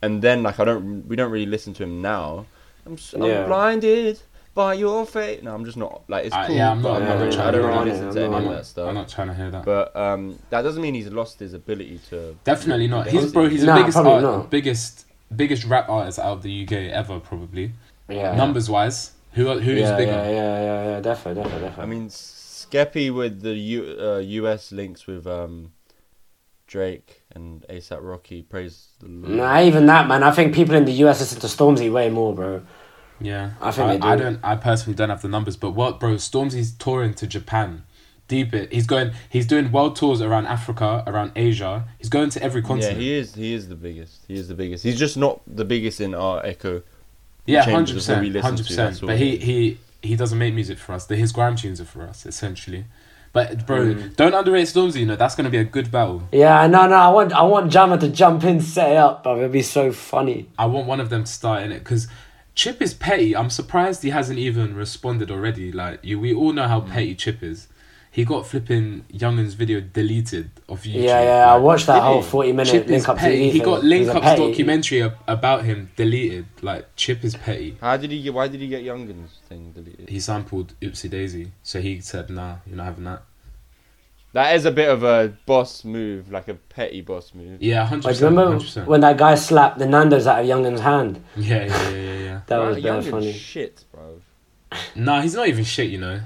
And then like I don't, we don't really listen to him now. I'm, s am blinded by your fate. No, I'm just not like it's I- cool. yeah, I'm not- but, I'm not really I trying don't to really hear listen that. to I'm any not- of that stuff. I'm not trying to hear that. But um, that doesn't mean he's lost his ability to. Definitely not. to He's bro. He's the biggest, art, not. biggest, biggest rap artist out of the UK ever, probably. yeah. Numbers wise, who who's yeah, bigger? Yeah, yeah, yeah, yeah, definitely, definitely, definitely. I mean, Skeppy with the U, uh, US links with um, Drake and ASAP Rocky. Praise the Lord. nah, even that, man. I think people in the US listen to Stormzy way more, bro. Yeah, I think they do. I don't. I personally don't have the numbers, but what, bro? Stormzy's touring to Japan. Deep it. He's going. He's doing world tours around Africa, around Asia. He's going to every continent. Yeah, continent. he is. He is the biggest. He is the biggest. He's just not the biggest in our echo. Yeah, changes hundred we percent, listen hundred to, percent. that's all But he he he doesn't make music for us. The his grime tunes are for us, essentially. But bro, Mm. don't underrate Stormzy. You know that's gonna be a good battle. Yeah, no, no. I want, I want Jammer to jump in, set it up, bro. It'd be so funny. I want one of them to start in it because Chip is petty. I'm surprised he hasn't even responded already. Like you, we all know how Mm. petty Chip is. He got flipping Yungen's video deleted off YouTube. Yeah, yeah. I watched that whole forty minute Chip is link up petty. TV. He thing. got link He's a up's petty. documentary ab- about him deleted. Like Chip is petty. How did he get? Why did he get Yungen's thing deleted? He sampled Oopsie Daisy, so he said, "Nah, you're not having that." That is a bit of a boss move, like a petty boss move. Yeah, hundred Like, remember Hundred percent. when that guy slapped the Nando's out of Yungen's hand? Yeah, yeah, yeah, yeah, yeah. That Right, was very Yungen's funny. Shit, bro. Nah, he's not even shit. You know.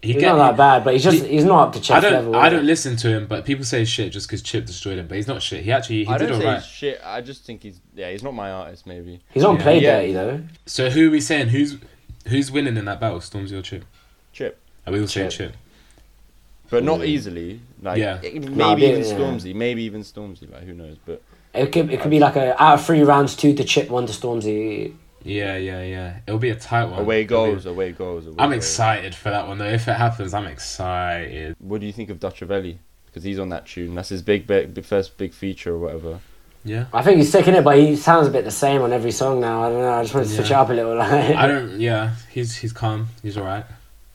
He He's get- not that bad, but he's just he- he's not up to I don't. level. I don't he? listen to him, but people say shit just because Chip destroyed him. But he's not shit. He actually he I did don't say alright. shit. I just think he's yeah. He's not my artist. Maybe. He's on Yeah. play Yeah. dirty though. So who are we saying? Who's who's winning in that battle? Stormzy or Chip? Chip. Are we all saying Chip. Chip? But not easily. Like Yeah. maybe Nah, but- even yeah. Stormzy. Maybe even Stormzy. Like who knows? But It could it could be like a out of three rounds, two to Chip, one to Stormzy. Yeah, yeah, yeah. It'll be a tight one. away It'll be- goes. Away goes. Away I'm goes. excited for that one though. If it happens, I'm excited. What do you think of Dutchavelli? because he's on that tune. That's his big, big first big feature or whatever. Yeah. I think he's sticking it, but he sounds a bit the same on every song now. I don't know. I just want to switch it up a little. Like, I don't. Yeah, he's he's calm. He's alright.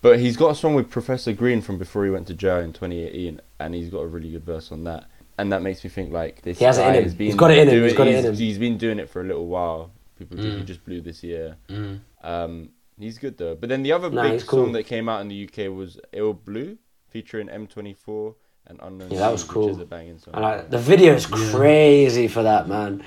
But he's got a song with Professor Green from before he went to jail in 2018, and he's got a really good verse on that. And that makes me think like this He has it in him. has been He's got it in him. doing- He's got it in he's- him. He's been doing it for a little while. People just, he Mm. just blew this year. Mm. Um, he's good though. But then the other Nah, big he's cool. song that came out in the UK was iLL BLU, featuring M24 and Unknown. Yeah, that was cool. Which is a banging song. I the video is Yeah. crazy for that man.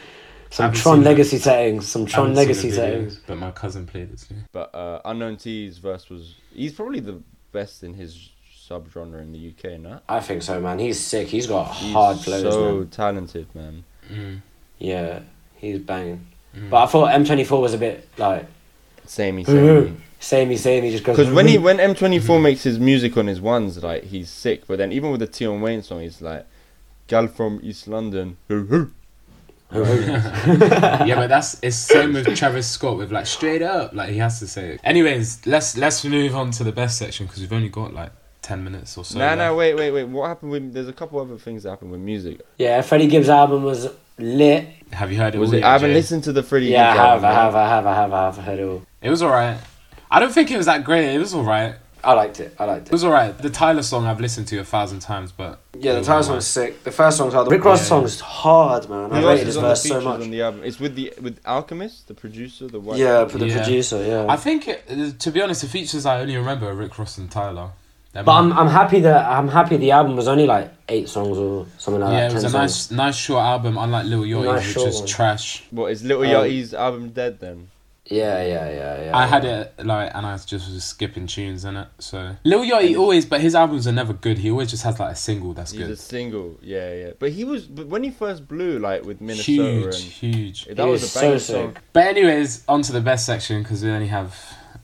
Some Tron seen it. Legacy settings. Some Tron Legacy the video, settings. But my cousin played it too. But uh, Unknown T's verse was he's probably the best in his sub genre in the UK. No, I think so, man. He's sick. He's got he's hard flows, so man. talented, man. Mm. Yeah, he's banging. Mm. But I thought M24 was a bit like Samey, samey. samey, samey. Just goes. Because when he when M24 makes his music on his ones, like he's sick. But then even with the Tion Wayne song, he's like, "Gal from East London." hoo, hoo." [laughs] yeah, but that's it's same with Travis Scott with like straight up, like he has to say it. Anyways, let's let's move on to the best section because we've only got like ten minutes or so. nah, nah, wait, wait, wait. What happened with? There's a couple other things that happened with music. yeah, Freddie Gibbs' album was lit. Have you heard it? Was all it? yet, I haven't Jay? listened to the Freddie. Yeah, I Gibbs have, album, I man. have, I have, I have, I have heard it all. It was alright. I don't think it was that great. It was alright. I liked it. I liked It it. was alright. The Tyler song I've listened to a thousand times, but Yeah, the Tyler song alright. song's sick. The first song's hard. The Rick Ross Yeah. song's hard, man. I Who else rated his the verse so much. on the album? It's with the with Alchemist, the producer, the white. Yeah, for the Yeah. producer. Yeah. I think it, to be honest, the features I only remember are Rick Ross and Tyler. They're But more- I'm I'm happy that I'm happy the album was only like eight songs or something like yeah, that. Yeah, it was a songs. nice, nice short album, unlike Lil Yachty's, Nice which short was one. trash. What is Little Um, Yachty's album dead then? Yeah, yeah, yeah, yeah. I had it like, and I was just was skipping tunes in it. So Lil Yachty always, but his albums are never good. He always just has like a single that's He's a single, yeah, yeah. But he was, but when he first blew, like with Minnesota, Huge, huge. and He that was, was a banging so song. sick. But anyways, on to the best section because we only have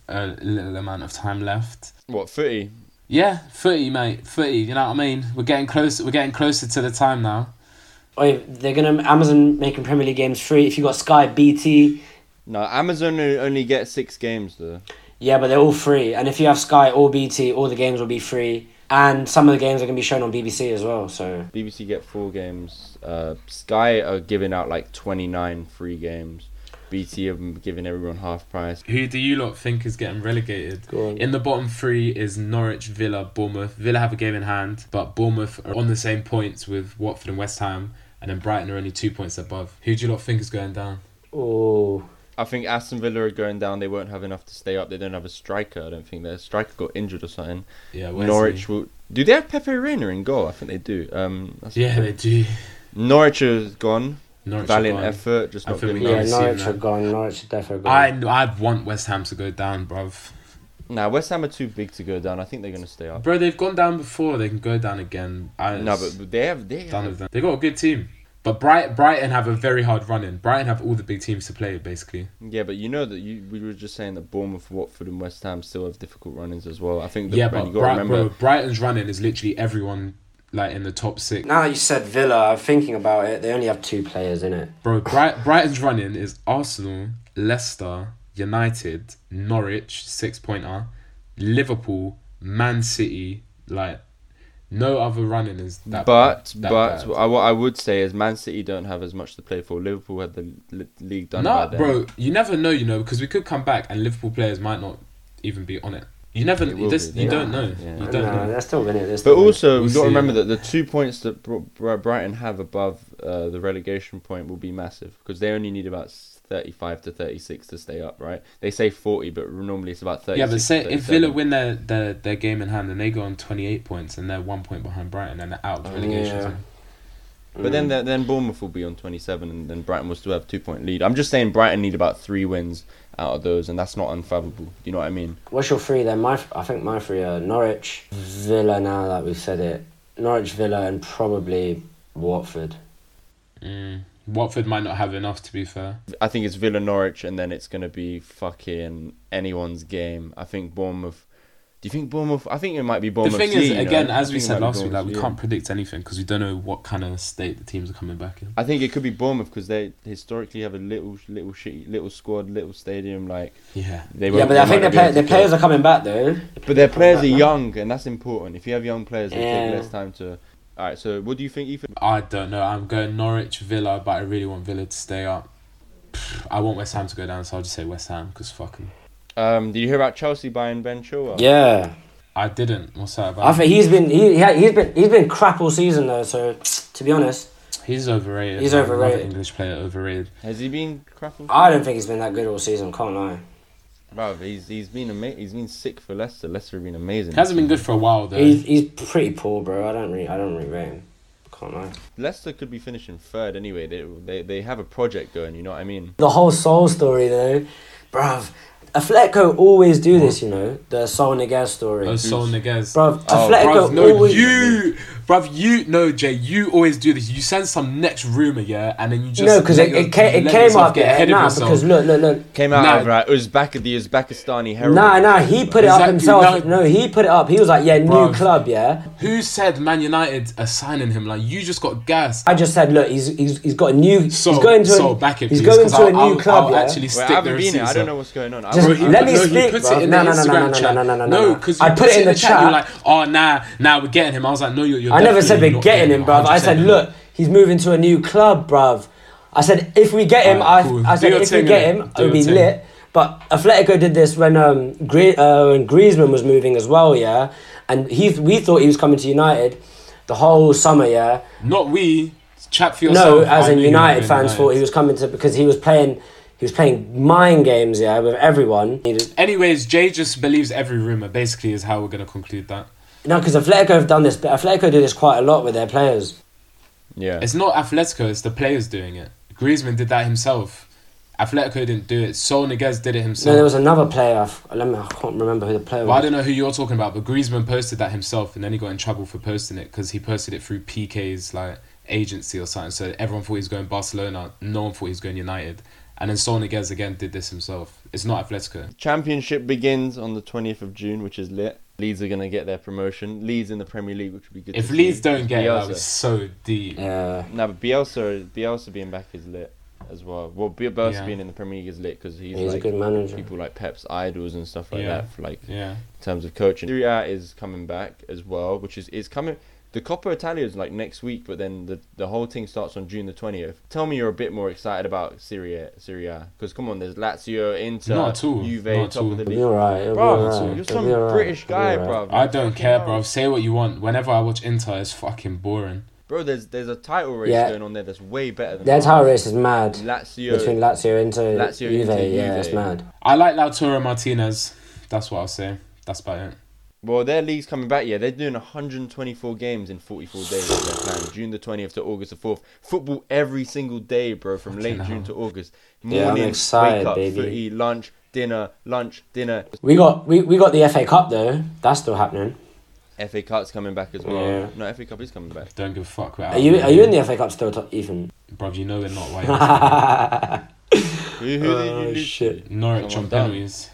a little amount of time left. What footy? Yeah, footy, mate, footy. You know what I mean? We're getting close. We're getting closer to the time now. Wait, they're gonna Amazon making Premier League games free. If you got Sky, BT, No, Amazon only get six games though. yeah, but they're all free. And if you have Sky or BT, all the games will be free. And some of the games are gonna be shown on BBC as well. So BBC get four games. Uh, Sky are giving out like twenty nine free games. BT are giving everyone half price. Who do you lot think is getting relegated? go on. In the bottom three is Norwich, Villa, Bournemouth. Villa have a game in hand, but Bournemouth are on the same points with Watford and West Ham, and then Brighton are only two points above. Who do you lot think is going down? Oh, I think Aston Villa are going down. They won't have enough to stay up. They don't have a striker. I don't think their striker got injured or something. Yeah, Norwich he? will. Do they have Pepe Reina in goal? I think they do. Um, that's Yeah, they do. Norwich is gone. Norwich Valiant gone. effort, just I not feel good we yeah, never enough. Norwich that. are gone. Norwich are definitely gone. I I want West Ham to go down, bruv. Nah, West Ham are too big to go down. I think they're gonna stay up. Bro, they've gone down before. They can go down again. I, No, but they have they done have, with them. They got a good team. But Bright, Brighton have a very hard run in. Brighton have all the big teams to play, basically. Yeah, but you know that you we were just saying that Bournemouth, Watford, and West Ham still have difficult run-ins as well. I think. That, yeah, and but you got to Bright, remember. bro, Brighton's run in is literally everyone like in the top six. Now that you said Villa, I'm thinking about it. They only have two players in it. Bro, Bright, Brighton's running is Arsenal, Leicester, United, Norwich, six pointer, Liverpool, Man City. Like, no other running is that. but that but bad. I, what I would say is Man City don't have as much to play for. Liverpool had the li- league done by no, then. bro, you never know, you know, because we could come back and Liverpool players might not even be on it. You never, It will this, be, you yeah. don't know. Yeah. You don't no, know. they're still in it. They're But still in it. also, We'll we've got to remember that the two points that Br- Br- Brighton have above uh, the relegation point will be massive because they only need about 35 to 36 to stay up, right? They say 40, but normally it's about 30. Yeah, but say if Villa win their, their, their game in hand and they go on 28 points and they're one point behind Brighton and they're out of the relegation Yeah. zone. But then then then Bournemouth will be on 27 and then Brighton will still have two point lead. I'm just saying Brighton need about three wins out of those and that's not unfathomable. You know what I mean? What's your three then? My, I think my three are Norwich, Villa. Now that we've said it, Norwich, Villa, and probably Watford. Mm. Watford might not have enough, to be fair. I think it's Villa Norwich and then it's going to be fucking anyone's game. I think Bournemouth Do you think Bournemouth? I think it might be Bournemouth. the thing is, you know? again, I as we said last week, like we yeah. can't predict anything because we don't know what kind of state the teams are coming back in. I think it could be Bournemouth because they historically have a little, little shitty, little squad, little stadium. Like Yeah. they. Yeah, but they I think might their, play, their players are coming back though. But their players are back now. young, and that's important. If you have young players, they Yeah. take less time to. All right. So what do you think, Ethan? I don't know. I'm going Norwich, Villa, but I really want Villa to stay up. I want West Ham to go down, so I'll just say West Ham because fucking. Um, did you hear about Chelsea buying Ben Chilwell? Yeah, I didn't. What's that about? I think he's been he, he he's been he's been crap all season though. So to be honest, He's overrated. He's man. Another overrated. English player overrated. Has he been crap? all I don't think he's been that good all season. Can't lie. Bro, he's he's been ama- he's been sick for Leicester. Leicester have been amazing. He hasn't been good for a while though. He's he's pretty poor, bro. I don't really I don't really rate him. Can't lie. Leicester could be finishing third anyway. They they they have a project going. You know what I mean? The whole soul story though, bruv. Atletico always do this, you know, the Saúl Ñíguez story. Oh, Saúl Ñíguez. Bruv, Oh, Atletico Bruv, no, always. you, bruv, you, no, Jay, you always do this. You send some next rumor, yeah, and then you just no, because it, your- it, came, you it came up get ahead Nah, yourself. because look, look, look. Came out Nah. of right Uzbek the Uzbekistani Herald. Nah, nah, he put it up himself. no. No, he put it up. He was like, yeah, new Bruv. club, yeah. Who said Man United are signing him? Like you just got gassed. I just said, look, he's he's, he's got a new. So, he's going to so a, back it, he's please, going 'cause to a I'll- new I'll- club, I'll yeah. actually Wait, stick I the haven't been here. receipts I don't up. know what's going on. I Just won't- Bro, let he- me no, he speak, puts bro. it in No, the no, no, no, Instagram no, chat. no, no, no, no, no. because I you put it in the You're chat. like, oh nah, nah, we're getting him. I was like, no, you're. I never said we're getting him, bruv. I 100% said, look, he's moving to a new club, bruv. I said, if we get him, Alright, I, cool. I said, your if we thing, get innit? him, Do it'll be thing. lit. But Atletico did this when um Gri- uh, when Griezmann was moving as well, yeah. And he we thought he was coming to United the whole summer, yeah. Not we. Chat for yourself. No, as I in knew United fans thought he was coming to because he was playing he was playing mind games, yeah, with everyone. He just- Anyways, Jay just believes every rumor. Basically, is how we're gonna conclude that. No, because Atletico have done this, but Atletico do this quite a lot with their players. Yeah. It's not Atletico. It's the players doing it. Griezmann did that himself. Atletico didn't do it. Saúl Ñíguez did it himself. No, there was another player. I f- Let me. I can't remember who the player Well, I don't know who you're talking about, but Griezmann posted that himself, and then he got in trouble for posting it because he posted it through Piqué's like agency or something. So everyone thought he was going Barcelona. No one thought he was going United. And then Saúl Ñíguez again did this himself. It's not Atletico. Championship begins on the 20th of June, which is lit. Leeds are going to get their promotion. Leeds in the Premier League, which would be good If to Leeds see. don't get it, that was so deep. Yeah. No, but Bielsa, Bielsa being back is lit as well. Well, Bi- Bielsa Yeah. being in the Premier League is lit because he's, He's a like good manager. people like Pep's idols and stuff like Yeah. that. For like Yeah. in terms of coaching, Serie A is coming back as well, which is is coming. The Coppa Italia is like next week, but then the the whole thing starts on June the twentieth. Tell me you're a bit more excited about Serie A, Serie A, because come on, there's Lazio, Inter, Not at all. Juve, Not at top all. of the It'll be league. alright. It'll Bro, be alright. you're some be alright. British It'll guy, alright. bro. I don't care, bro. Say what you want. Whenever I watch Inter, it's fucking boring. Bro, there's there's a title race Yeah. going on there that's way better than Their title race is mad. Lazio. Between Lazio into Lazio Juve, into yeah, Juve. it's mad. I like Lautaro Martinez. That's what I'll say. That's about it. Well, their league's coming back. Yeah, they're doing 124 games in 44 days. their plan. June the 20th to August the 4th. Football every single day, bro, from late June to August. Yeah, I'm Morning, excited, wake up, baby. footy, lunch, dinner, lunch, dinner. We got we, we got the FA Cup though. That's still happening. FA Cup's coming back as well. Yeah. No, FA Cup is coming back. Don't give a fuck. We're you of are you in the FA Cup still, to- Ethan? Bro, you know we're not. Why [laughs] Who, who did you Oh lose shit! Norwich Come on on, penalties.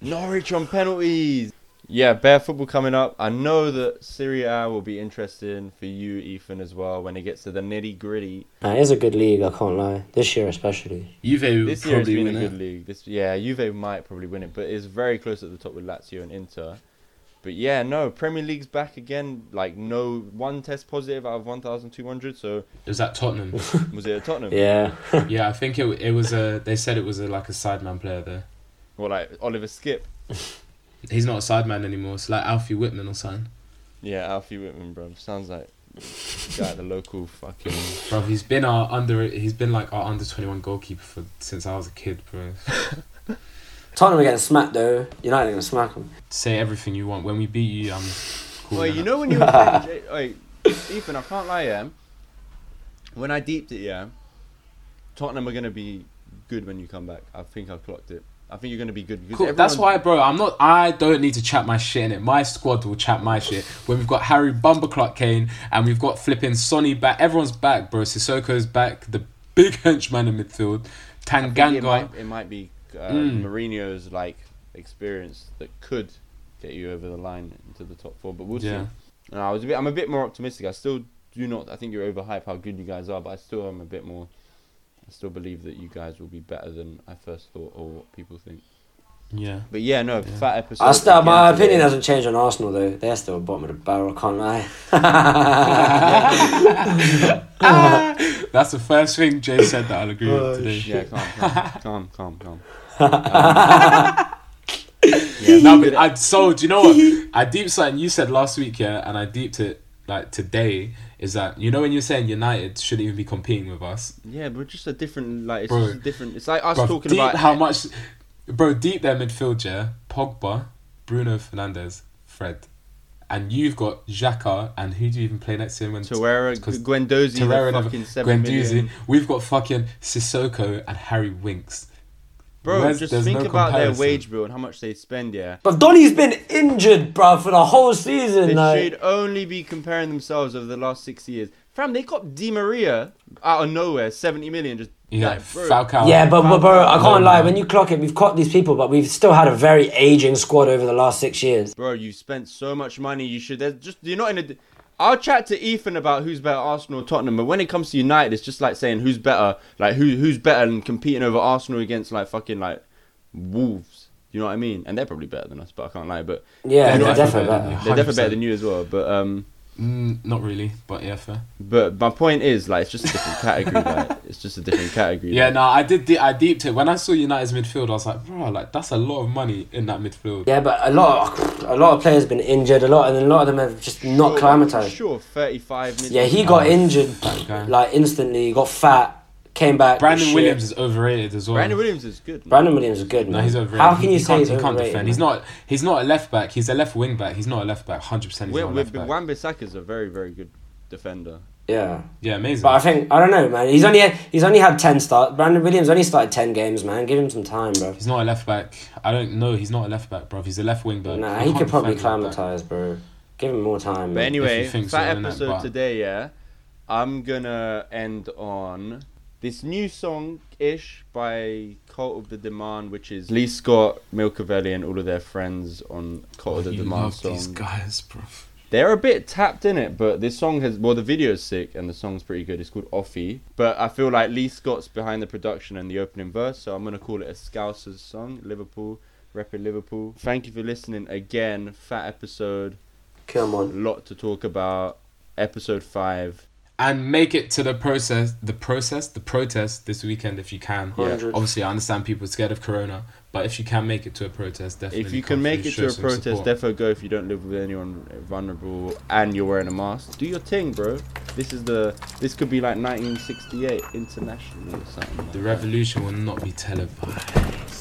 Norwich on penalties. Yeah, bare football coming up. I know that Serie A will be interesting for you, Ethan, as well when it gets to the nitty gritty. Nah, it is a good league. I can't lie. This year especially. Juve will This year has probably been a good it. league. This yeah, Juve might probably win it, but it's very close at the top with Lazio and Inter. But yeah, no, Premier League's back again. Like no one test positive out of one thousand two hundred. So It was at Tottenham. [laughs] was it at Tottenham? Yeah. [laughs] yeah, I think it it was a. They said it was a like a sideman player there. Or like Oliver Skipp. [laughs] He's not a sideman anymore. It's like Alfie Whiteman or something. Yeah, Alfie Whiteman, bro. Sounds like the guy at the local fucking. Bro, he's been our under. He's been like our under twenty one goalkeeper for since I was a kid, bro. [laughs] Tottenham are getting smacked though. United are gonna smack them. Say everything you want. When we beat you, I'm cool. Wait, you know when you were [laughs] saying, Jay- wait, Ethan, I can't lie, yeah. When I deeped it, yeah, Tottenham are gonna be good when you come back. I think I clocked it. I think you're gonna be good. because Cool. That's why, bro. I'm not. I don't need to chat my shit in it. My squad will chat my shit. When we've got Harry Bumberclock Kane and we've got flipping Sonny back. Everyone's back, bro. Sissoko's back. The big [laughs] henchman in midfield. Think It Tanganga. might, it might be uh, Mm. Mourinho's like experience that could get you over the line into the top four, but we'll Yeah. see. No, I was a bit, I'm a bit more optimistic. I still do not. I think you're overhyped how good you guys are, but I still am a bit more. I still believe that you guys will be better than I first thought or what people think. Yeah. But yeah, no, fat episode. I still, my opinion hasn't changed on Arsenal though. They're still bottom of the barrel. Can't lie. [laughs] That's the first thing Jay said that I'll agree Oh, with today. Yeah, calm, calm, [laughs] calm, calm, calm. [laughs] yeah, No, but I so do you know what? I deep something you said last week, yeah, and I deeped it like today. Is that you know when you're saying United shouldn't even be competing with us, yeah, but just a different, like, it's Bro. just a different. It's like us bro? talking about how much, bro? Deep their midfield, yeah. Pogba, Bruno Fernandes, Fred, and you've got Xhaka, and who do you even play next to him? When Torreira, Guendouzi, Torreira never- fucking seven Guendouzi. million. We've got fucking Sissoko and Harry Winks. Bro, Where's- just think no about their wage bill and how much they spend. Yeah, but Donny's been injured, bro, for the whole season. they like. should only be comparing themselves over the last six years. Fam, they got Di Maria out of nowhere, seventy million. Just Yeah, like, bro, Falcao. Yeah, but, but bro, I can't lie. man. When you clock it, we've caught these people, but we've still had a very aging squad over the last six years. Bro, you spent so much money. You should. There's just you're not in a. I'll chat to Ethan about who's better, Arsenal or Tottenham. But when it comes to United, it's just like saying who's better, like who who's better and competing over Arsenal against like fucking like Wolves. You know what I mean? And they're probably better than us, but I can't lie. But Yeah, They're they're definitely better better. they're definitely better than you as well. But um, Mm, not really, but yeah, fair. but my point is like it's just a different category. [laughs] Like it's just a different category. Yeah, like. no, I did. de- I deeped it when I saw United's midfield. I was like, bro, like that's a lot of money in that midfield. Yeah, but a lot, a lot of players been injured. A lot, and a lot of them have just not Sure, climatized. Sure, thirty-five million. Yeah, he got Oh, injured that guy. like instantly. He got fat, came back. Brandon. Williams is overrated as well. Brandon Williams is good. man. Brandon Williams is good, Man. No, he's overrated. How can He- you he say can't, he's he can't defend? man? He's not. He's not a left back. He's a left wing back. He's not a left back. Hundred percent. He's Wi- not a Wi- left a very, very good defender. Yeah, Yeah, amazing. but I think I don't know, man. He's only he's only had ten starts. Brandon Williams only started ten games, man. Give him some time, bro. he's not a left back. I don't know. He's not a left back, bro. He's a left wing back. Nah, You he could probably defend like that. climatize, bro. Give him more time. But man. anyway, you think so, episode But- today, yeah. I'm gonna end on this new song ish by Cult of the Damned, which is Lee Scott, Milkavelli, and all of their friends on Cult Oh, of the you Damned love song. these guys, bro. They're a bit tapped in it, but this song has well the video's sick and the song's pretty good. It's called Offie. But I feel like Lee Scott's behind the production and the opening verse, so I'm gonna call it a Scousers song. Liverpool, repping Liverpool. Thank you for listening again. Fat episode, Come on. A lot to talk about. Episode five. And make it to the process, the process, the protest this weekend if you can. Yeah. Obviously, I understand people are scared of Corona, but if you can make it to a protest, definitely. If you can make it to a protest, support. definitely go. If you don't live with anyone vulnerable and you're wearing a mask, do your thing, bro. This is the. This could be like 1968 international or something. like The that. revolution will not be televised.